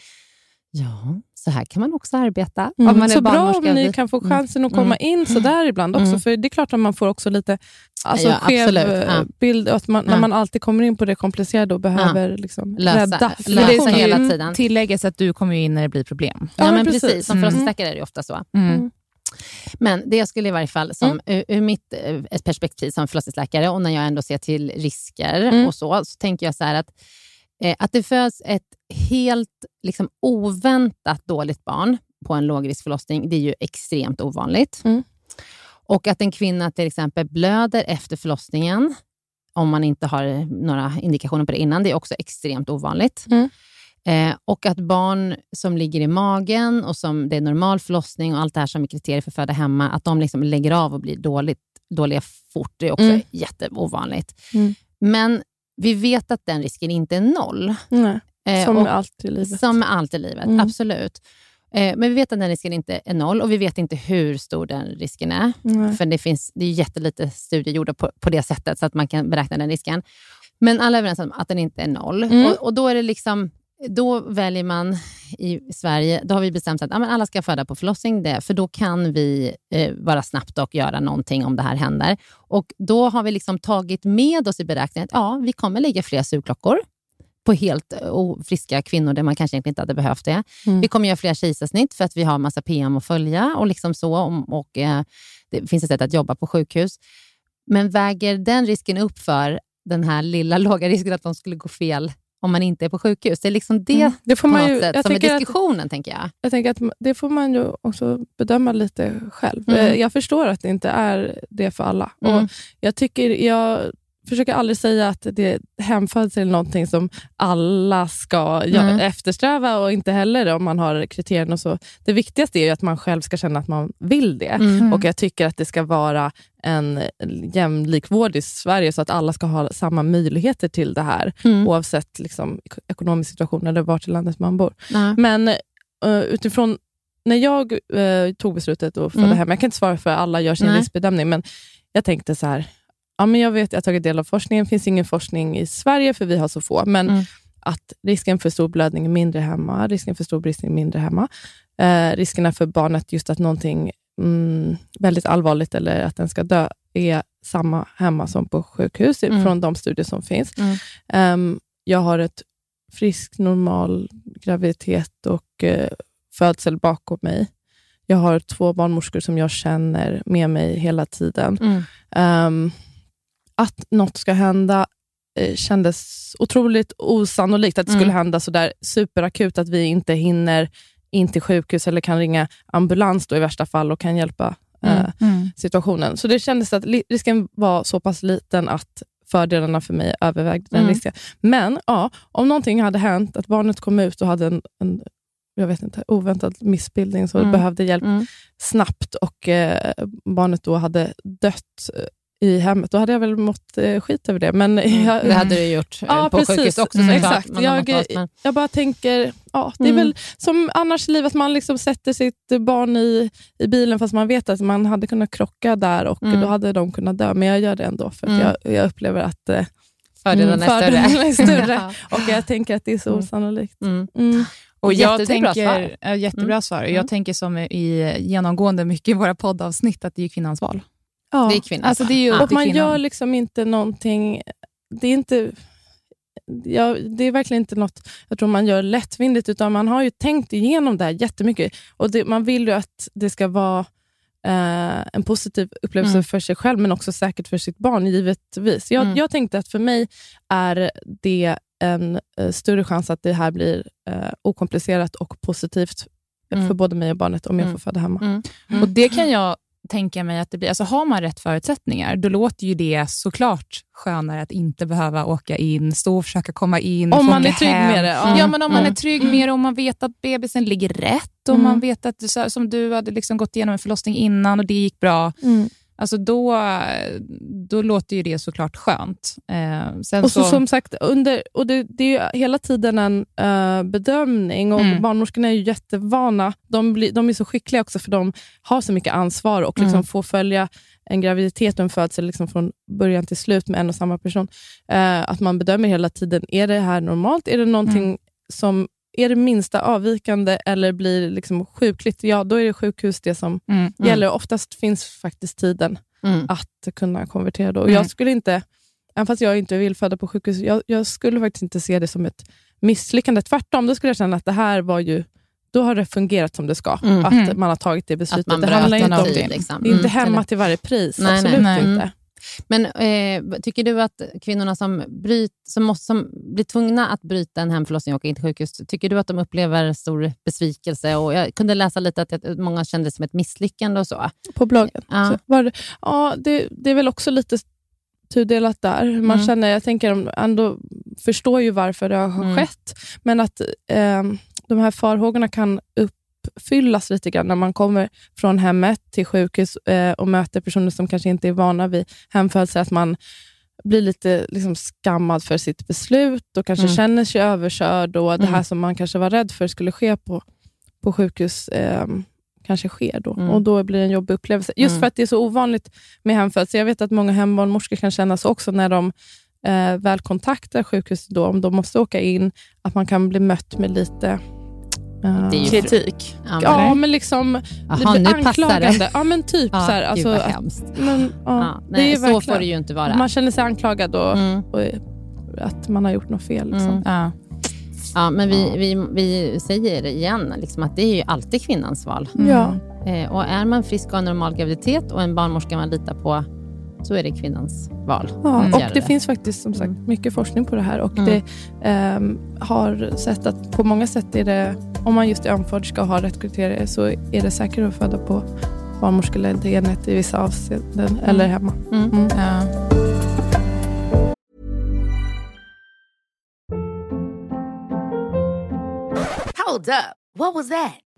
Speaker 1: ja, så här kan man också arbeta.
Speaker 4: Mm.
Speaker 1: Om man är
Speaker 4: så bra om ni kan få
Speaker 1: Mm.
Speaker 4: chansen att komma in så där ibland också.
Speaker 1: Mm.
Speaker 4: För det är klart att man får också lite alltså,
Speaker 1: Ja,
Speaker 4: skev eh,
Speaker 1: Ja.
Speaker 4: bild. Att man, När
Speaker 1: Ja.
Speaker 4: man alltid kommer in på det komplicerade och behöver liksom
Speaker 1: Lösa-
Speaker 4: rädda.
Speaker 1: lösa
Speaker 2: För det ska
Speaker 1: hela tiden.
Speaker 2: tilläggen att du kommer ju in när det blir problem.
Speaker 1: Ja,
Speaker 4: Ja,
Speaker 1: men
Speaker 4: men
Speaker 1: precis.
Speaker 4: precis.
Speaker 1: Som
Speaker 2: Mm.
Speaker 1: förlossningsläkare är det ofta så.
Speaker 2: Mm.
Speaker 1: Men det jag skulle i varje fall, som,
Speaker 4: Mm.
Speaker 1: ur, ur mitt eh, perspektiv som förlossningsläkare och när jag ändå ser till risker
Speaker 4: Mm.
Speaker 1: och så, så tänker jag så här att, att det föds ett helt liksom, oväntat dåligt barn på en lågriskförlossning, det är ju extremt ovanligt.
Speaker 4: Mm.
Speaker 1: Och att en kvinna till exempel blöder efter förlossningen, om man inte har några indikationer på det innan, det är också extremt ovanligt.
Speaker 4: Mm.
Speaker 1: Eh, och att barn som ligger i magen och som det är normal förlossning och allt det här som är kriterier för föda hemma, att de liksom lägger av och blir dåligt, dåliga fort, det är också
Speaker 4: Mm.
Speaker 1: jätteovanligt.
Speaker 4: Mm.
Speaker 1: Men vi vet att den risken inte är noll.
Speaker 4: Nej,
Speaker 1: Eh,
Speaker 4: som med allt i livet.
Speaker 1: som med allt i livet,
Speaker 4: Mm.
Speaker 1: absolut. Eh, men vi vet att den risken inte är noll och vi vet inte hur stor den risken är.
Speaker 4: Nej.
Speaker 1: För det, finns, det är jättelite studier gjorda på, på det sättet så att man kan beräkna den risken. Men alla är överens om att den inte är noll.
Speaker 4: Mm.
Speaker 1: Och, och då är det liksom då väljer man i Sverige, då har vi bestämt att ja, alla ska föda på förlossning, det, för då kan vi eh, vara snabbt och göra någonting om det här händer. Och Då har vi liksom tagit med oss i beräkningen att ja, vi kommer lägga fler sugklockor på helt friska kvinnor där man kanske egentligen inte hade behövt det.
Speaker 4: Mm.
Speaker 1: Vi kommer göra fler kejsarsnitt för att vi har massa PM att följa och liksom så. Och, och, eh, det finns ett sätt att jobba på sjukhus. Men väger den risken upp för den här lilla *laughs* låga risken att de skulle gå fel om man inte är på sjukhus? Det är liksom det,
Speaker 4: Mm. Det får man ju,
Speaker 1: sätt som är
Speaker 4: tänker att-
Speaker 1: diskussionen, tänker jag.
Speaker 4: Jag tänker att det får man ju också bedöma lite själv.
Speaker 1: Mm.
Speaker 4: Eh, Jag förstår att det inte är det för alla.
Speaker 1: Mm.
Speaker 4: Och jag, tycker, jag försöker aldrig säga att det hemföds är någonting som alla ska
Speaker 1: Mm.
Speaker 4: eftersträva och inte heller om man har kriterier och så. Det viktigaste är ju att man själv ska känna att man vill det.
Speaker 1: Mm.
Speaker 4: Och Jag tycker att det ska vara en jämlik vård i Sverige så att alla ska ha samma möjligheter till det här
Speaker 1: Mm.
Speaker 4: oavsett liksom, ek- ekonomisk situation eller vart i landet man bor. Men uh, utifrån när jag eh, tog beslutet att föda
Speaker 1: Mm.
Speaker 4: hem, jag kan inte svara för alla gör sin riskbedömning, men jag tänkte så här, ja, men jag vet, jag har tagit del av forskningen, det finns ingen forskning i Sverige för vi har så få, men
Speaker 1: Mm.
Speaker 4: att risken för stor blödning är mindre hemma, risken för stor bristning är mindre hemma. Eh, riskerna för barnet, just att någonting mm, väldigt allvarligt eller att den ska dö, är samma hemma som på sjukhus,
Speaker 1: Mm.
Speaker 4: från de studier som finns. Ehm, jag har ett frisk, normal graviditet och eh, födsel bakom mig. Jag har två barnmorskor som jag känner med mig hela tiden.
Speaker 1: Mm.
Speaker 4: Att något ska hända eh, kändes otroligt osannolikt. Att det skulle
Speaker 1: Mm.
Speaker 4: hända sådär superakut, att vi inte hinner in till sjukhus eller kan ringa ambulans då i värsta fall och kan hjälpa eh,
Speaker 1: Mm.
Speaker 2: Mm.
Speaker 4: situationen. Så det kändes att risken var så pass liten att fördelarna för mig övervägde den
Speaker 1: Mm.
Speaker 4: risken. Men ja, om någonting hade hänt, att barnet kom ut och hade en, en jag vet inte, oväntad missbildning, så
Speaker 1: Mm.
Speaker 4: behövde hjälp snabbt och eh, barnet då hade dött eh, i hemmet, då hade jag väl mått eh, skit över det. Men *laughs* jag,
Speaker 1: Mm. Det hade du gjort eh,
Speaker 4: Ja,
Speaker 1: på
Speaker 4: precis.
Speaker 1: sjukhus också
Speaker 4: Mm. Exakt. Jag- jag bara tänker, ja, det är
Speaker 1: Mm.
Speaker 4: väl som annars i livet, man liksom sätter sitt barn i, i bilen fast man vet att man hade kunnat krocka där och
Speaker 1: Mm.
Speaker 4: då hade de kunnat dö. Men jag gör det ändå för att
Speaker 1: Mm.
Speaker 4: jag, jag upplever att eh,
Speaker 1: Fördelarna
Speaker 4: mm,
Speaker 1: är större.
Speaker 4: är *laughs* större.
Speaker 1: Ja.
Speaker 4: och jag tänker att det är så osannolikt.
Speaker 1: Mm.
Speaker 4: Mm.
Speaker 2: Och jag
Speaker 1: Jättebra
Speaker 2: tänker,
Speaker 1: svar.
Speaker 2: Jättebra
Speaker 1: Mm.
Speaker 2: svar.
Speaker 1: Mm.
Speaker 2: Jag tänker som i genomgående mycket i våra poddavsnitt, att det är kvinnans val.
Speaker 4: Ja.
Speaker 1: Det är kvinnans
Speaker 2: Alltså, det är ju upp
Speaker 4: och man
Speaker 2: kvinnan.
Speaker 4: gör liksom inte någonting, det är inte ja, det är verkligen inte något jag tror man gör lättvindigt, utan man har ju tänkt igenom det här jättemycket. Och det, man vill ju att det ska vara eh, en positiv upplevelse
Speaker 2: Mm.
Speaker 4: för sig själv, men också säkert för sitt barn, givetvis. Jag,
Speaker 2: Mm.
Speaker 4: jag tänkte att för mig är det en eh, större chans att det här blir eh, okomplicerat och positivt
Speaker 1: Mm.
Speaker 4: för både mig och barnet om jag
Speaker 1: Mm.
Speaker 4: får föda hemma.
Speaker 1: Mm. Mm.
Speaker 2: Och Det kan jag tänka mig att det blir. Alltså har man rätt förutsättningar, då låter ju det såklart skönare att inte behöva åka in, stå och försöka komma in.
Speaker 4: Om man är trygg
Speaker 2: hem.
Speaker 4: med det.
Speaker 2: Ja,
Speaker 4: Ja.
Speaker 2: men om man
Speaker 4: Mm.
Speaker 2: är trygg med det och man vet att bebisen ligger rätt och
Speaker 4: Mm.
Speaker 2: man vet att, som du hade liksom gått igenom en förlossning innan och det gick bra. Alltså då, då låter ju det såklart skönt. Eh, sen
Speaker 4: Och så,
Speaker 2: så,
Speaker 4: som sagt, under, och det, det är ju hela tiden en eh, bedömning och
Speaker 2: Mm.
Speaker 4: barnmorskorna är ju jättevana. De, blir, de är så skickliga också för de har så mycket ansvar och liksom
Speaker 2: Mm.
Speaker 4: får följa en graviditet och en födsel liksom från början till slut med en och samma person. Eh, att man bedömer hela tiden, är det här normalt? Är det någonting
Speaker 2: Mm.
Speaker 4: som är det minsta avvikande eller blir liksom sjukligt, ja då är det sjukhus det som
Speaker 2: mm,
Speaker 4: gäller. Oftast finns faktiskt tiden
Speaker 1: Mm.
Speaker 4: att kunna konvertera. Då. Och
Speaker 2: Mm.
Speaker 4: Jag skulle inte, även fast jag inte vill föda på sjukhus, jag, jag skulle faktiskt inte se det som ett misslyckande. Tvärtom, då skulle jag känna att det här var ju, då har det fungerat som det ska.
Speaker 1: Mm.
Speaker 4: Att
Speaker 2: Mm.
Speaker 4: man har tagit det
Speaker 1: Att
Speaker 4: beslutet.
Speaker 1: man
Speaker 4: det handlar inte om det.
Speaker 1: Liksom.
Speaker 4: Det är inte
Speaker 1: Mm.
Speaker 4: hemma till varje pris.
Speaker 1: Nej, nej.
Speaker 4: Absolut
Speaker 2: Nej.
Speaker 4: inte.
Speaker 1: Men eh, tycker du att kvinnorna som, bryt, som, måste, som blir tvungna att bryta en hemförlossning och åka in till sjukhus, tycker du att de upplever stor besvikelse? Och jag kunde läsa lite att många kände det som ett misslyckande och så.
Speaker 4: På bloggen.
Speaker 1: Ja.
Speaker 4: Det, ja, det, det är väl också lite tudelat där. Man
Speaker 1: Mm.
Speaker 4: känner, jag tänker, ändå förstår ju varför det har
Speaker 1: Mm.
Speaker 4: skett, men att eh, de här farhågorna kan uppfyllas lite grann när man kommer från hemmet till sjukhus eh, och möter personer som kanske inte är vana vid hemfödsel, att man blir lite liksom, skammad för sitt beslut och kanske
Speaker 1: Mm.
Speaker 4: känner sig överkörd och det
Speaker 1: Mm.
Speaker 4: här som man kanske var rädd för skulle ske på, på sjukhus eh, kanske sker då.
Speaker 1: Mm.
Speaker 4: Och då blir det en jobbig upplevelse. Just
Speaker 1: Mm.
Speaker 4: för att det är så ovanligt med hemfödsel. Jag vet att många hembarnmorskor kan känna så också när de eh, väl kontaktar sjukhuset, då, om de måste åka in, att man kan bli mött med lite
Speaker 1: Det är ju
Speaker 2: kritik.
Speaker 1: Ja,
Speaker 4: Ja, men liksom
Speaker 1: passar det.
Speaker 4: anklagande. Ja, men typ
Speaker 1: Ja,
Speaker 4: så här,
Speaker 1: gud
Speaker 4: alltså,
Speaker 1: vad
Speaker 4: att-
Speaker 1: hemskt.
Speaker 4: men, ja,
Speaker 1: Ja,
Speaker 4: det
Speaker 1: nej,
Speaker 4: är
Speaker 1: så
Speaker 4: verkligen,
Speaker 1: får det ju inte vara.
Speaker 4: Man känner sig anklagad och,
Speaker 1: Mm.
Speaker 4: och att man har gjort något fel. Liksom.
Speaker 1: Mm.
Speaker 2: Ja.
Speaker 1: Ja, men vi, vi, vi säger det igen, liksom att det är ju alltid kvinnans val.
Speaker 4: Ja.
Speaker 1: Eh, och är man frisk och har normal graviditet och en barnmorska man litar på, så är det kvinnans val.
Speaker 4: Ja,
Speaker 1: Mm.
Speaker 4: och det,
Speaker 1: det.
Speaker 4: finns faktiskt som sagt
Speaker 1: Mm.
Speaker 4: mycket forskning på det här. Och
Speaker 1: Mm.
Speaker 4: det ehm, har sett att på många sätt är det, om man just är anföderska och har rätt kriterier, så är det säkrare att föda på barnmorskeledd enhet i vissa avseenden, eller hemma.
Speaker 1: Mm.
Speaker 4: Mm.
Speaker 2: Ja.
Speaker 5: Hold up. What was that?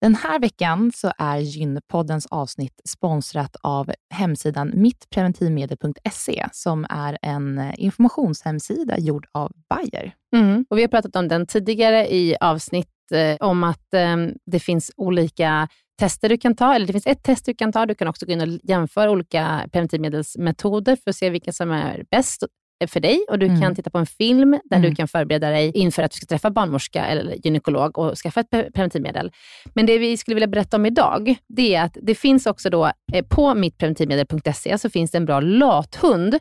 Speaker 2: Den här veckan så är Gynpoddens avsnitt sponsrat av hemsidan mittpreventivmedel.se som är en eh, informationshemsida gjord av Bayer.
Speaker 1: Mm. Och vi har pratat om den tidigare i avsnitt eh, om att eh, det finns olika tester du kan ta, eller det finns ett test du kan ta. Du kan också gå in och jämföra olika preventivmedelsmetoder för att se vilka som är bäst för dig och du
Speaker 2: Mm.
Speaker 1: kan titta på en film där
Speaker 2: Mm.
Speaker 1: du kan förbereda dig inför att du ska träffa barnmorska eller gynekolog och skaffa ett pre- preventivmedel. Men det vi skulle vilja berätta om idag, det är att det finns också då eh, på mittpreventivmedel.se så finns det en bra lathund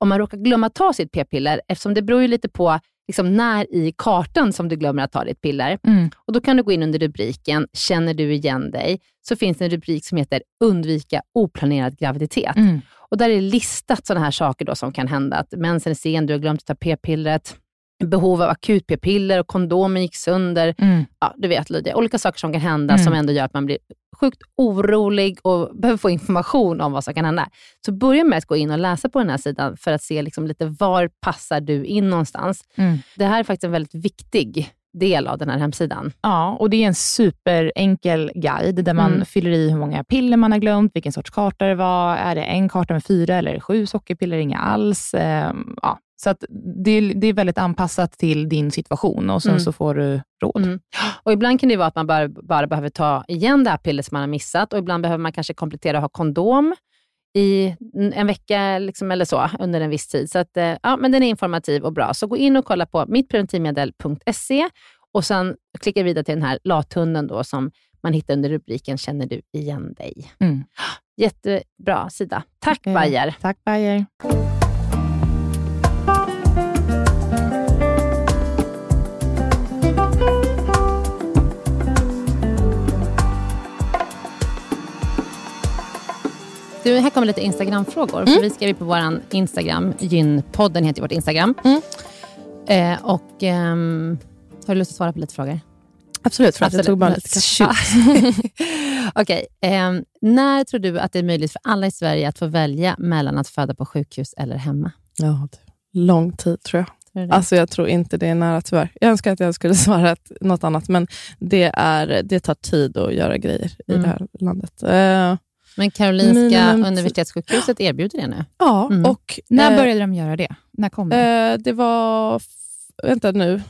Speaker 1: om man råkar glömma ta sitt p-piller, eftersom det beror ju lite på liksom när i kartan som du glömmer att ta ditt piller.
Speaker 2: Mm.
Speaker 1: Och Då kan du gå in under rubriken “Känner du igen dig?” så finns det en rubrik som heter “Undvika oplanerad graviditet”.
Speaker 2: Mm.
Speaker 1: Och Där är listat sådana här saker då som kan hända. Att mensen är sen, du har glömt att ta p-pillret, behov av akut p-piller och kondomen gick sönder.
Speaker 2: Mm.
Speaker 1: Ja, du vet Lydia, olika saker som kan hända
Speaker 2: Mm.
Speaker 1: som ändå gör att man blir sjukt orolig och behöver få information om vad som kan hända. Så börja med att gå in och läsa på den här sidan för att se liksom lite var passar du in någonstans.
Speaker 2: Mm.
Speaker 1: Det här är faktiskt en väldigt viktig del av den här hemsidan.
Speaker 2: Ja, och det är en superenkel guide där man
Speaker 1: Mm.
Speaker 2: fyller i hur många piller man har glömt, vilken sorts karta det var. Är det en karta med fyra eller sju sockerpiller, inga alls? Ehm, ja. Så att det, är- det är väldigt anpassat till din situation och sen
Speaker 1: Mm.
Speaker 2: så får du råd.
Speaker 1: Mm. Och ibland kan det vara att man bara, bara behöver ta igen det här pillret som man har missat och ibland behöver man kanske komplettera och ha kondom i en vecka liksom, eller så under en viss tid. Så att, eh, ja, men den är informativ och bra. Så gå in och kolla på mittpreventivmedel.se och sen klicka vidare till den här lathunden då, som man hittar under rubriken Känner du igen dig?
Speaker 2: Mm.
Speaker 1: Jättebra sida. Tack
Speaker 2: Eh,
Speaker 1: Bayer.
Speaker 2: Tack Bayer.
Speaker 1: Du, här kommer lite Instagram-frågor. För vi skrev på vår Instagram, Gynpodden heter vårt Instagram.
Speaker 4: Mm.
Speaker 1: Eh, och, ehm, har du lust att svara på lite frågor?
Speaker 4: Absolut, för att jag
Speaker 1: Absolut.
Speaker 4: tog bara lite. *laughs*
Speaker 1: Okej, ehm, när tror du att det är möjligt för alla i Sverige att få välja mellan att föda på sjukhus eller hemma?
Speaker 4: Ja, lång tid tror jag.
Speaker 1: Tror?
Speaker 4: Alltså jag tror inte det är nära tyvärr. Jag önskar att jag skulle *laughs* svara något annat, men det, är, det tar tid att göra grejer i
Speaker 1: Mm.
Speaker 4: det här landet. Eh,
Speaker 1: Men Karolinska
Speaker 4: minimum-
Speaker 1: universitetssjukhuset erbjuder det nu.
Speaker 4: ja,
Speaker 1: Mm.
Speaker 4: och
Speaker 2: När
Speaker 4: eh,
Speaker 2: började de göra det? När kom det?
Speaker 4: eh, det var... Vänta nu.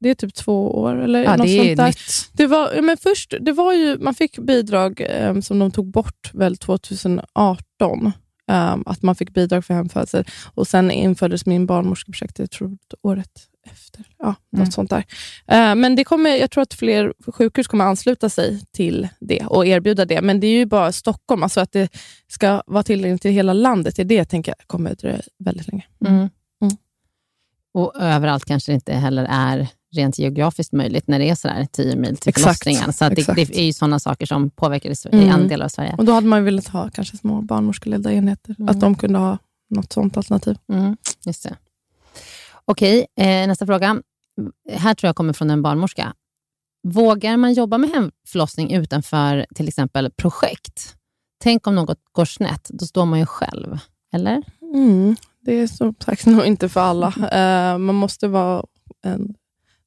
Speaker 4: Det är typ två år eller
Speaker 2: ja,
Speaker 4: något sånt
Speaker 2: är
Speaker 4: där.
Speaker 2: nytt.
Speaker 4: Det var, men först, det var ju, man fick bidrag eh, som de tog bort väl 2018. eh, att man fick bidrag för hemfödsel. Och sen infördes min barnmorskeprojekt, jag tror året efter. Ja, något
Speaker 2: Mm.
Speaker 4: sånt där. Eh, men det kommer, jag tror att fler sjukhus kommer ansluta sig till det och erbjuda det. Men det är ju bara Stockholm, alltså att det ska vara tillgängligt till hela landet. Det är det jag tänker kommer dröja väldigt länge.
Speaker 1: Mm.
Speaker 4: Mm.
Speaker 1: Och överallt kanske det inte heller är rent geografiskt möjligt när det är sådär 10 mil till förlossningen. Så att det, det är ju sådana saker som påverkar i,
Speaker 4: Mm.
Speaker 1: en del av Sverige.
Speaker 4: Och Då hade man ju velat ha kanske små barnmorskeledda enheter.
Speaker 1: Mm.
Speaker 4: Att de kunde ha något sånt alternativ.
Speaker 1: Mm, just det. Okej, eh, nästa fråga. Här tror jag kommer från en barnmorska. Vågar man jobba med hemförlossning utanför till exempel projekt? Tänk om något går snett, då står man ju själv. Eller?
Speaker 4: Mm, det är som sagt nog inte för alla. Eh, man måste vara en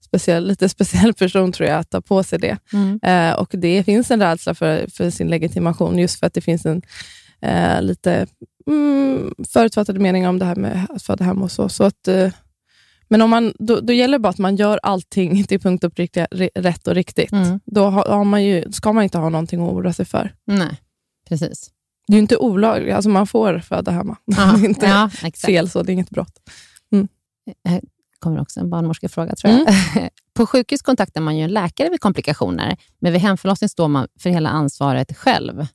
Speaker 4: speciell, lite speciell person tror jag att ta på sig det.
Speaker 1: Mm.
Speaker 4: Eh, och Det finns en rädsla för, för sin legitimation, just för att det finns en eh, lite mm, förutfattade meningar om det här med att föda hem och så. så att, eh, men om man, då, då gäller det bara att man gör allting *laughs* till punkt och pricka ri- rätt och riktigt.
Speaker 1: Mm.
Speaker 4: Då har, har man ju, ska man inte ha någonting att oroa sig för.
Speaker 1: Nej, precis.
Speaker 4: Det är ju inte olagligt, alltså man får föda hemma. *laughs* det är inte
Speaker 1: ja,
Speaker 4: fel, så det är inget brott.
Speaker 1: kommer också en barnmorskefråga tror jag. *laughs* På sjukhus kontaktar man ju en läkare vid komplikationer, men vid hemförlossning står man för hela ansvaret själv.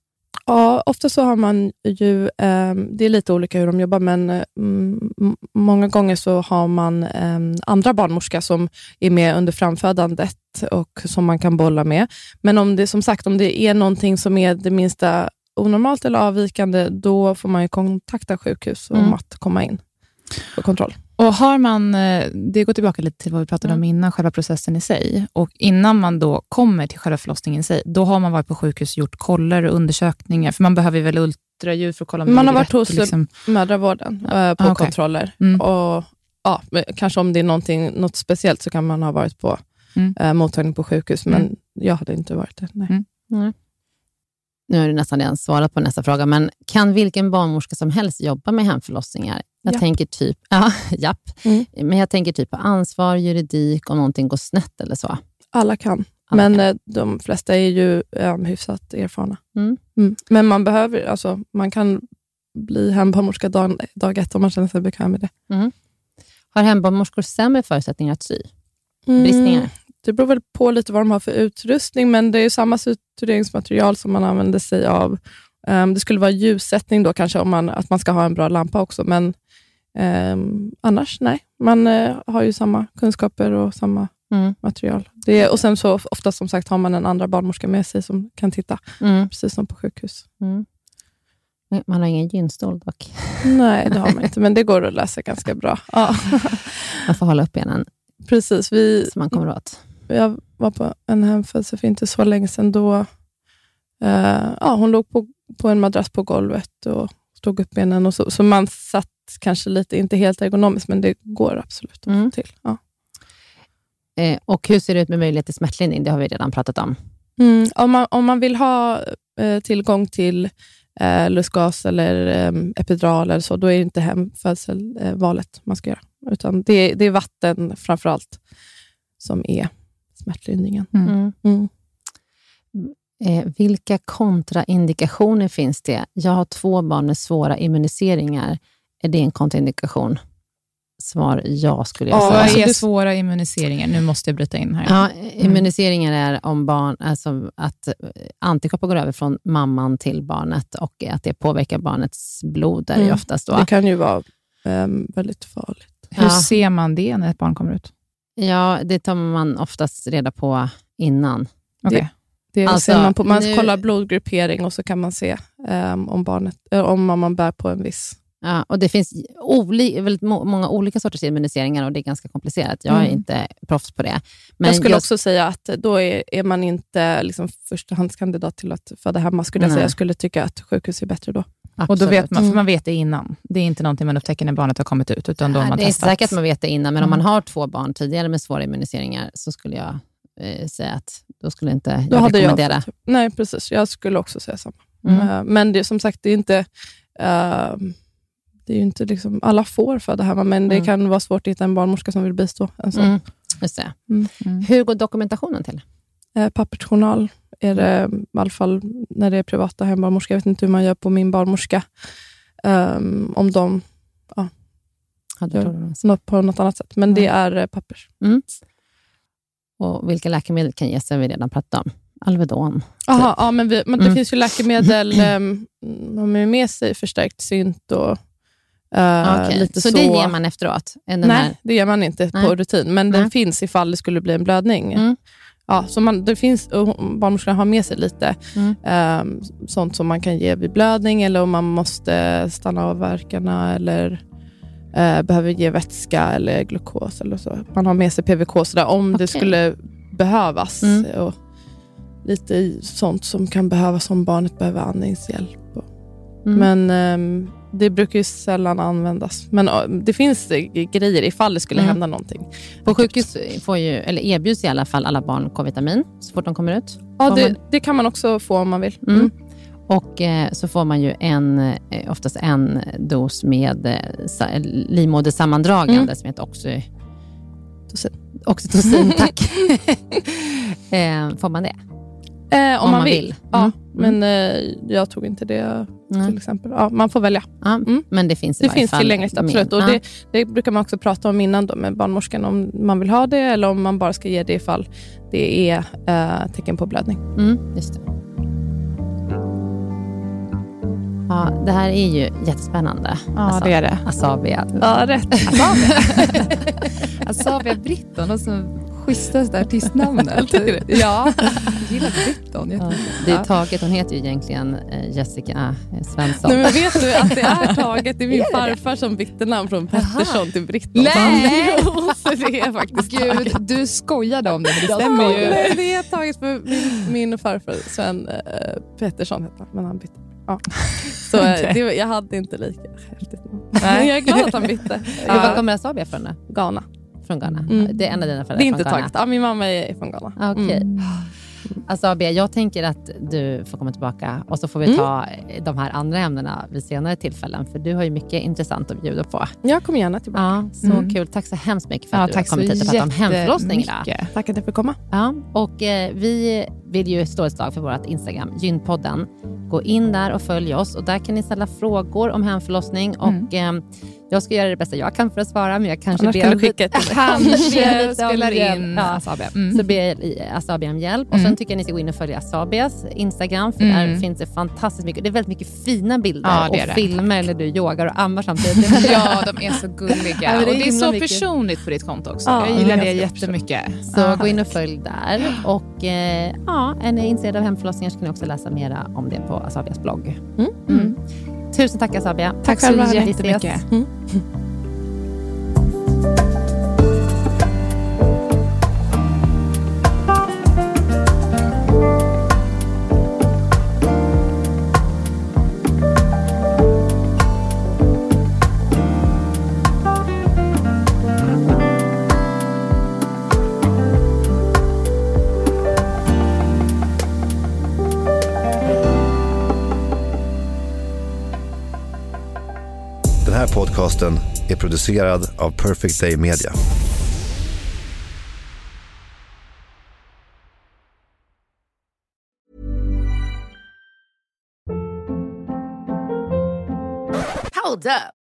Speaker 4: Ja, ofta så har man ju, eh, det är lite olika hur de jobbar, men mm, många gånger så har man eh, andra barnmorska som är med under framfödandet och som man kan bolla med. Men om det som sagt, om det är någonting som är det minsta onormalt eller avvikande, då får man ju kontakta sjukhus om
Speaker 1: Mm.
Speaker 4: att komma in för kontroll.
Speaker 2: Och har man, eh, det går tillbaka lite till vad vi pratade om
Speaker 1: Mm.
Speaker 2: innan, själva processen i sig. Och innan man då kommer till själva förlossningen i sig, då har man varit på sjukhus och gjort koller och undersökningar, för man behöver väl ultraljud för att kolla om
Speaker 4: Man har varit hos-
Speaker 2: liksom,
Speaker 4: Mödravården eh, på
Speaker 2: Ah, okej.
Speaker 4: kontroller.
Speaker 2: Mm.
Speaker 4: Och, ja, kanske om det är något speciellt så kan man ha varit på
Speaker 2: Mm.
Speaker 4: eh, mottagning på sjukhus, men
Speaker 2: Mm.
Speaker 4: jag hade inte varit det. Nej.
Speaker 2: Mm.
Speaker 1: Nu har du nästan redan svarat på nästa fråga, men kan vilken barnmorska som helst jobba med hemförlossningar? Jag
Speaker 4: Japp.
Speaker 1: tänker typ, *laughs* ja, japp.
Speaker 4: Mm.
Speaker 1: Men jag tänker typ på ansvar, juridik, om någonting går snett eller så.
Speaker 4: Alla kan,
Speaker 1: Alla
Speaker 4: men
Speaker 1: kan.
Speaker 4: eh, de flesta är ju eh, hyfsat erfarna.
Speaker 1: Mm.
Speaker 4: Mm. Men man behöver, alltså, man kan bli hembarnmorska dag, dag ett om man känner sig bekväm med det.
Speaker 1: Har hembarnmorskor sämre förutsättningar att sy? Bristningar?
Speaker 4: Det beror väl på lite vad de har för utrustning, men det är ju samma sutureringsmaterial som man använder sig av. Ehm, det skulle vara ljussättning då kanske, om man, att man ska ha en bra lampa också, men ehm, annars nej. Man eh, har ju samma kunskaper och samma
Speaker 1: Mm.
Speaker 4: material. Det, och sen så ofta som sagt har man en andra barnmorska med sig som kan titta,
Speaker 1: Mm.
Speaker 4: precis som på sjukhus.
Speaker 1: Mm. Man har ingen gynstol dock.
Speaker 4: Nej, det har man *laughs* inte, men det går att läsa ganska bra. Ja.
Speaker 1: Man får hålla upp benen
Speaker 4: Precis. Vi,
Speaker 1: så man kommer åt.
Speaker 4: Jag var på en hemfödsel för inte så länge sedan. Då, eh, ja, hon låg på, på en madrass på golvet och stod upp benen. Och så, så man satt kanske lite, inte helt ergonomiskt, men det går absolut
Speaker 1: Mm.
Speaker 4: till. Ja.
Speaker 1: Eh, och hur ser det ut med möjlighet till smärtlindring? Det har vi redan pratat om.
Speaker 4: Mm, om, man, om man vill ha eh, tillgång till eh, lustgas eller eh, epidural, eller så, då är det inte hemfödsel valet man ska göra. Utan det, det är vatten framför allt som är smärtlindringen.
Speaker 2: Mm.
Speaker 4: Mm.
Speaker 1: Eh, vilka kontraindikationer finns det? Jag har två barn med svåra immuniseringar. Är det en kontraindikation? Svar ja, skulle jag
Speaker 4: Ja,
Speaker 1: säga.
Speaker 2: Vad
Speaker 4: alltså
Speaker 2: är
Speaker 4: det-
Speaker 2: svåra immuniseringar? Nu måste jag bryta in här.
Speaker 1: Ja, immuniseringar är om barn, alltså att eh, antikroppar går över från mamman till barnet och att det påverkar barnets blod. Där
Speaker 4: Mm.
Speaker 1: oftast då.
Speaker 4: Det kan ju vara ehm, väldigt farligt.
Speaker 2: Hur
Speaker 1: Ja.
Speaker 2: ser man det när ett barn kommer ut?
Speaker 1: Ja, det tar man oftast reda på innan.
Speaker 2: Okej.
Speaker 4: Det
Speaker 1: Alltså,
Speaker 4: ser man, på, man
Speaker 1: nu-
Speaker 4: kollar blodgruppering och så kan man se ehm, om, barnet, äh, om mamman bär på en viss...
Speaker 1: Ja, och det finns oli, väldigt må, många olika sorters immuniseringar och det är ganska komplicerat. Jag är
Speaker 4: Mm.
Speaker 1: inte proffs på det. Men
Speaker 4: jag skulle
Speaker 1: jag-
Speaker 4: också säga att då är, är man inte liksom förstahandskandidat till att föda hemma. Skulle jag, säga. jag skulle tycka att sjukhus är bättre då.
Speaker 2: Och då vet
Speaker 1: Absolut.
Speaker 2: man, för man vet det innan. Det är inte någonting man upptäcker när barnet har kommit ut, utan då har man
Speaker 1: det är
Speaker 2: testat.
Speaker 1: säkert att man vet det innan, men om
Speaker 2: Mm.
Speaker 1: man har två barn tidigare med svåra immuniseringar så skulle jag eh, säga att då skulle inte
Speaker 4: Då
Speaker 1: jag
Speaker 4: jag
Speaker 1: rekommendera.
Speaker 4: fått- Nej, precis. Jag skulle också säga samma.
Speaker 1: Mm.
Speaker 4: Eh, Men det, är som sagt, det är inte... eh, det är ju inte liksom, alla får föda hemma, men det
Speaker 1: Mm.
Speaker 4: kan vara svårt att hitta en barnmorska som vill bistå. En sån.
Speaker 1: Mm. Just det.
Speaker 4: Mm.
Speaker 2: Mm.
Speaker 1: Hur går dokumentationen till?
Speaker 4: Eh, pappersjournal är det, i alla fall när det är privata hembarnmorskor. Jag vet inte hur man gör på min barnmorska. Ehm, om de Ja. något på något annat sätt. Men det är eh, pappers.
Speaker 1: Och vilka läkemedel kan ges? Har vi redan pratat om. Alvedon.
Speaker 4: Aha, ja, men, vi, men det
Speaker 1: Mm.
Speaker 4: finns ju läkemedel. Um, de har med sig förstärkt synt och
Speaker 1: Okej,
Speaker 4: lite
Speaker 1: så,
Speaker 4: så.
Speaker 1: det ger man efteråt?
Speaker 4: Nej,
Speaker 1: här-
Speaker 4: det ger man inte
Speaker 1: Nej.
Speaker 4: på rutin, men
Speaker 1: Nej.
Speaker 4: den finns ifall det skulle bli en blödning.
Speaker 1: Mm.
Speaker 4: Ja, så man, det finns, barnmorskan har med sig lite
Speaker 1: Mm.
Speaker 4: ehm, sånt som man kan ge vid blödning eller om man måste stanna av verkarna eller eh, behöver ge vätska eller glukos. Eller så. Man har med sig PVK så där, om det
Speaker 1: Okej.
Speaker 4: skulle behövas.
Speaker 1: Mm.
Speaker 4: Och lite sånt som kan behövas om barnet behöver andningshjälp.
Speaker 1: Mm.
Speaker 4: Men ehm, det brukar ju sällan användas. Men det finns eh, grejer ifall det skulle
Speaker 1: Mm.
Speaker 4: hända någonting.
Speaker 1: På sjukhus får ju, eller erbjuds i alla fall alla barn K-vitamin så fort de kommer ut.
Speaker 4: Ja, det, det kan man också få om man vill.
Speaker 1: Mm.
Speaker 4: Mm.
Speaker 1: Och eh, så får man ju en, eh, oftast en dos med eh, sa, livmodersammandragande
Speaker 4: Mm.
Speaker 1: som heter oxy,
Speaker 4: Tosin.
Speaker 1: oxytocin. tack. *laughs* eh, får man det?
Speaker 4: Eh, om, man, vill. Ja,
Speaker 1: Mm.
Speaker 4: Men eh, jag tog inte det
Speaker 1: Nej.
Speaker 4: till exempel. Ja, man får välja.
Speaker 1: Ja,
Speaker 4: Mm.
Speaker 1: Men det finns i
Speaker 4: Det
Speaker 1: varje
Speaker 4: finns
Speaker 1: fall
Speaker 4: tillgängligt, absolut. Och det, det brukar man också prata om innan då med barnmorskan, om man vill ha det eller om man bara ska ge det ifall det är eh, tecken på blödning.
Speaker 1: Mm, just det. Ja, det här är ju jättespännande.
Speaker 2: Ja, det är det.
Speaker 1: Asabia.
Speaker 4: Ja, rätt. *laughs*
Speaker 2: Asabia Britton, och så schysstaste artistnamnet.
Speaker 4: Tycker du?
Speaker 2: Ja, jag gillar Britton.
Speaker 1: Ja, det är taget. Hon heter ju egentligen eh, Jessica eh, Svensson.
Speaker 4: Nej, men vet du att det är taget? Det är min farfar som bytte namn från Pettersson till Britton.
Speaker 2: Nej!
Speaker 4: Jo, *laughs* så det är faktiskt
Speaker 2: Gud, du skojade om det, men det stämmer ju.
Speaker 4: Nej, det är taget för min, min farfar Sven eh, Pettersson men han bytte. Ja. *laughs* Så eh,
Speaker 2: Okej.
Speaker 4: det, jag hade inte lika häftigt.
Speaker 2: Nej.
Speaker 4: Jag är glad att han bytte. *laughs*
Speaker 1: Ja. Var kommer Asabia ifrån då?
Speaker 4: Ghana.
Speaker 1: Från Ghana?
Speaker 4: Mm.
Speaker 1: Det är en av dina föräldrar
Speaker 4: Det är inte
Speaker 1: från
Speaker 4: taget. Ja, min mamma är från Ghana.
Speaker 1: Ah, Okej.
Speaker 4: Mm.
Speaker 1: Asabia, jag tänker att du får komma tillbaka och så får vi
Speaker 4: Mm.
Speaker 1: ta eh, de här andra ämnena vid senare tillfällen, för du har ju mycket intressant att bjuda på.
Speaker 4: Jag kommer gärna tillbaka.
Speaker 1: Ja, så
Speaker 2: Mm.
Speaker 1: kul. Tack så hemskt mycket för
Speaker 2: Ja,
Speaker 1: att du
Speaker 2: tack
Speaker 1: har kommit hit och pratat om hemförlossning.
Speaker 4: Tack att jag fick komma.
Speaker 1: Ja, och eh, vi vill ju slå ett slag för vårt Instagram, Gynpodden. Gå in där och följ oss och där kan ni ställa frågor om hemförlossning
Speaker 2: Mm.
Speaker 1: och eh, jag ska göra det bästa jag kan för att svara, men jag kanske
Speaker 4: Annars
Speaker 1: ber
Speaker 4: kan
Speaker 1: om
Speaker 4: skicka ett.
Speaker 1: Kanske *laughs*
Speaker 2: spelar in
Speaker 1: Ja.
Speaker 2: Asabia. Mm.
Speaker 1: Så ber jag Asabi om hjälp. Och
Speaker 2: Mm.
Speaker 1: Sen tycker jag ni ska gå in och följa Asabias Instagram, för
Speaker 2: Mm.
Speaker 1: där finns det fantastiskt mycket. Det är väldigt mycket fina bilder
Speaker 2: Ja,
Speaker 1: och
Speaker 2: det.
Speaker 1: filmer när du yogar och ammar samtidigt. *laughs*
Speaker 2: Ja, de är så gulliga. *laughs*
Speaker 1: Ja, det är
Speaker 2: och det är så
Speaker 1: mycket.
Speaker 2: personligt på ditt konto också.
Speaker 4: Ja,
Speaker 2: jag gillar
Speaker 4: det
Speaker 2: jättemycket.
Speaker 1: Så
Speaker 2: Ja.
Speaker 1: gå in och följ där. Och eh, ja, är ni intresserade av hemförlossningar så kan ni också läsa mera om det på Asabias blogg.
Speaker 4: Mm.
Speaker 1: Tusen tack Asabia.
Speaker 2: Tack så
Speaker 4: själva.
Speaker 2: jättemycket.
Speaker 4: Mm. *laughs*
Speaker 6: podcasten är producerad av Perfect Day Media.
Speaker 5: Hold up.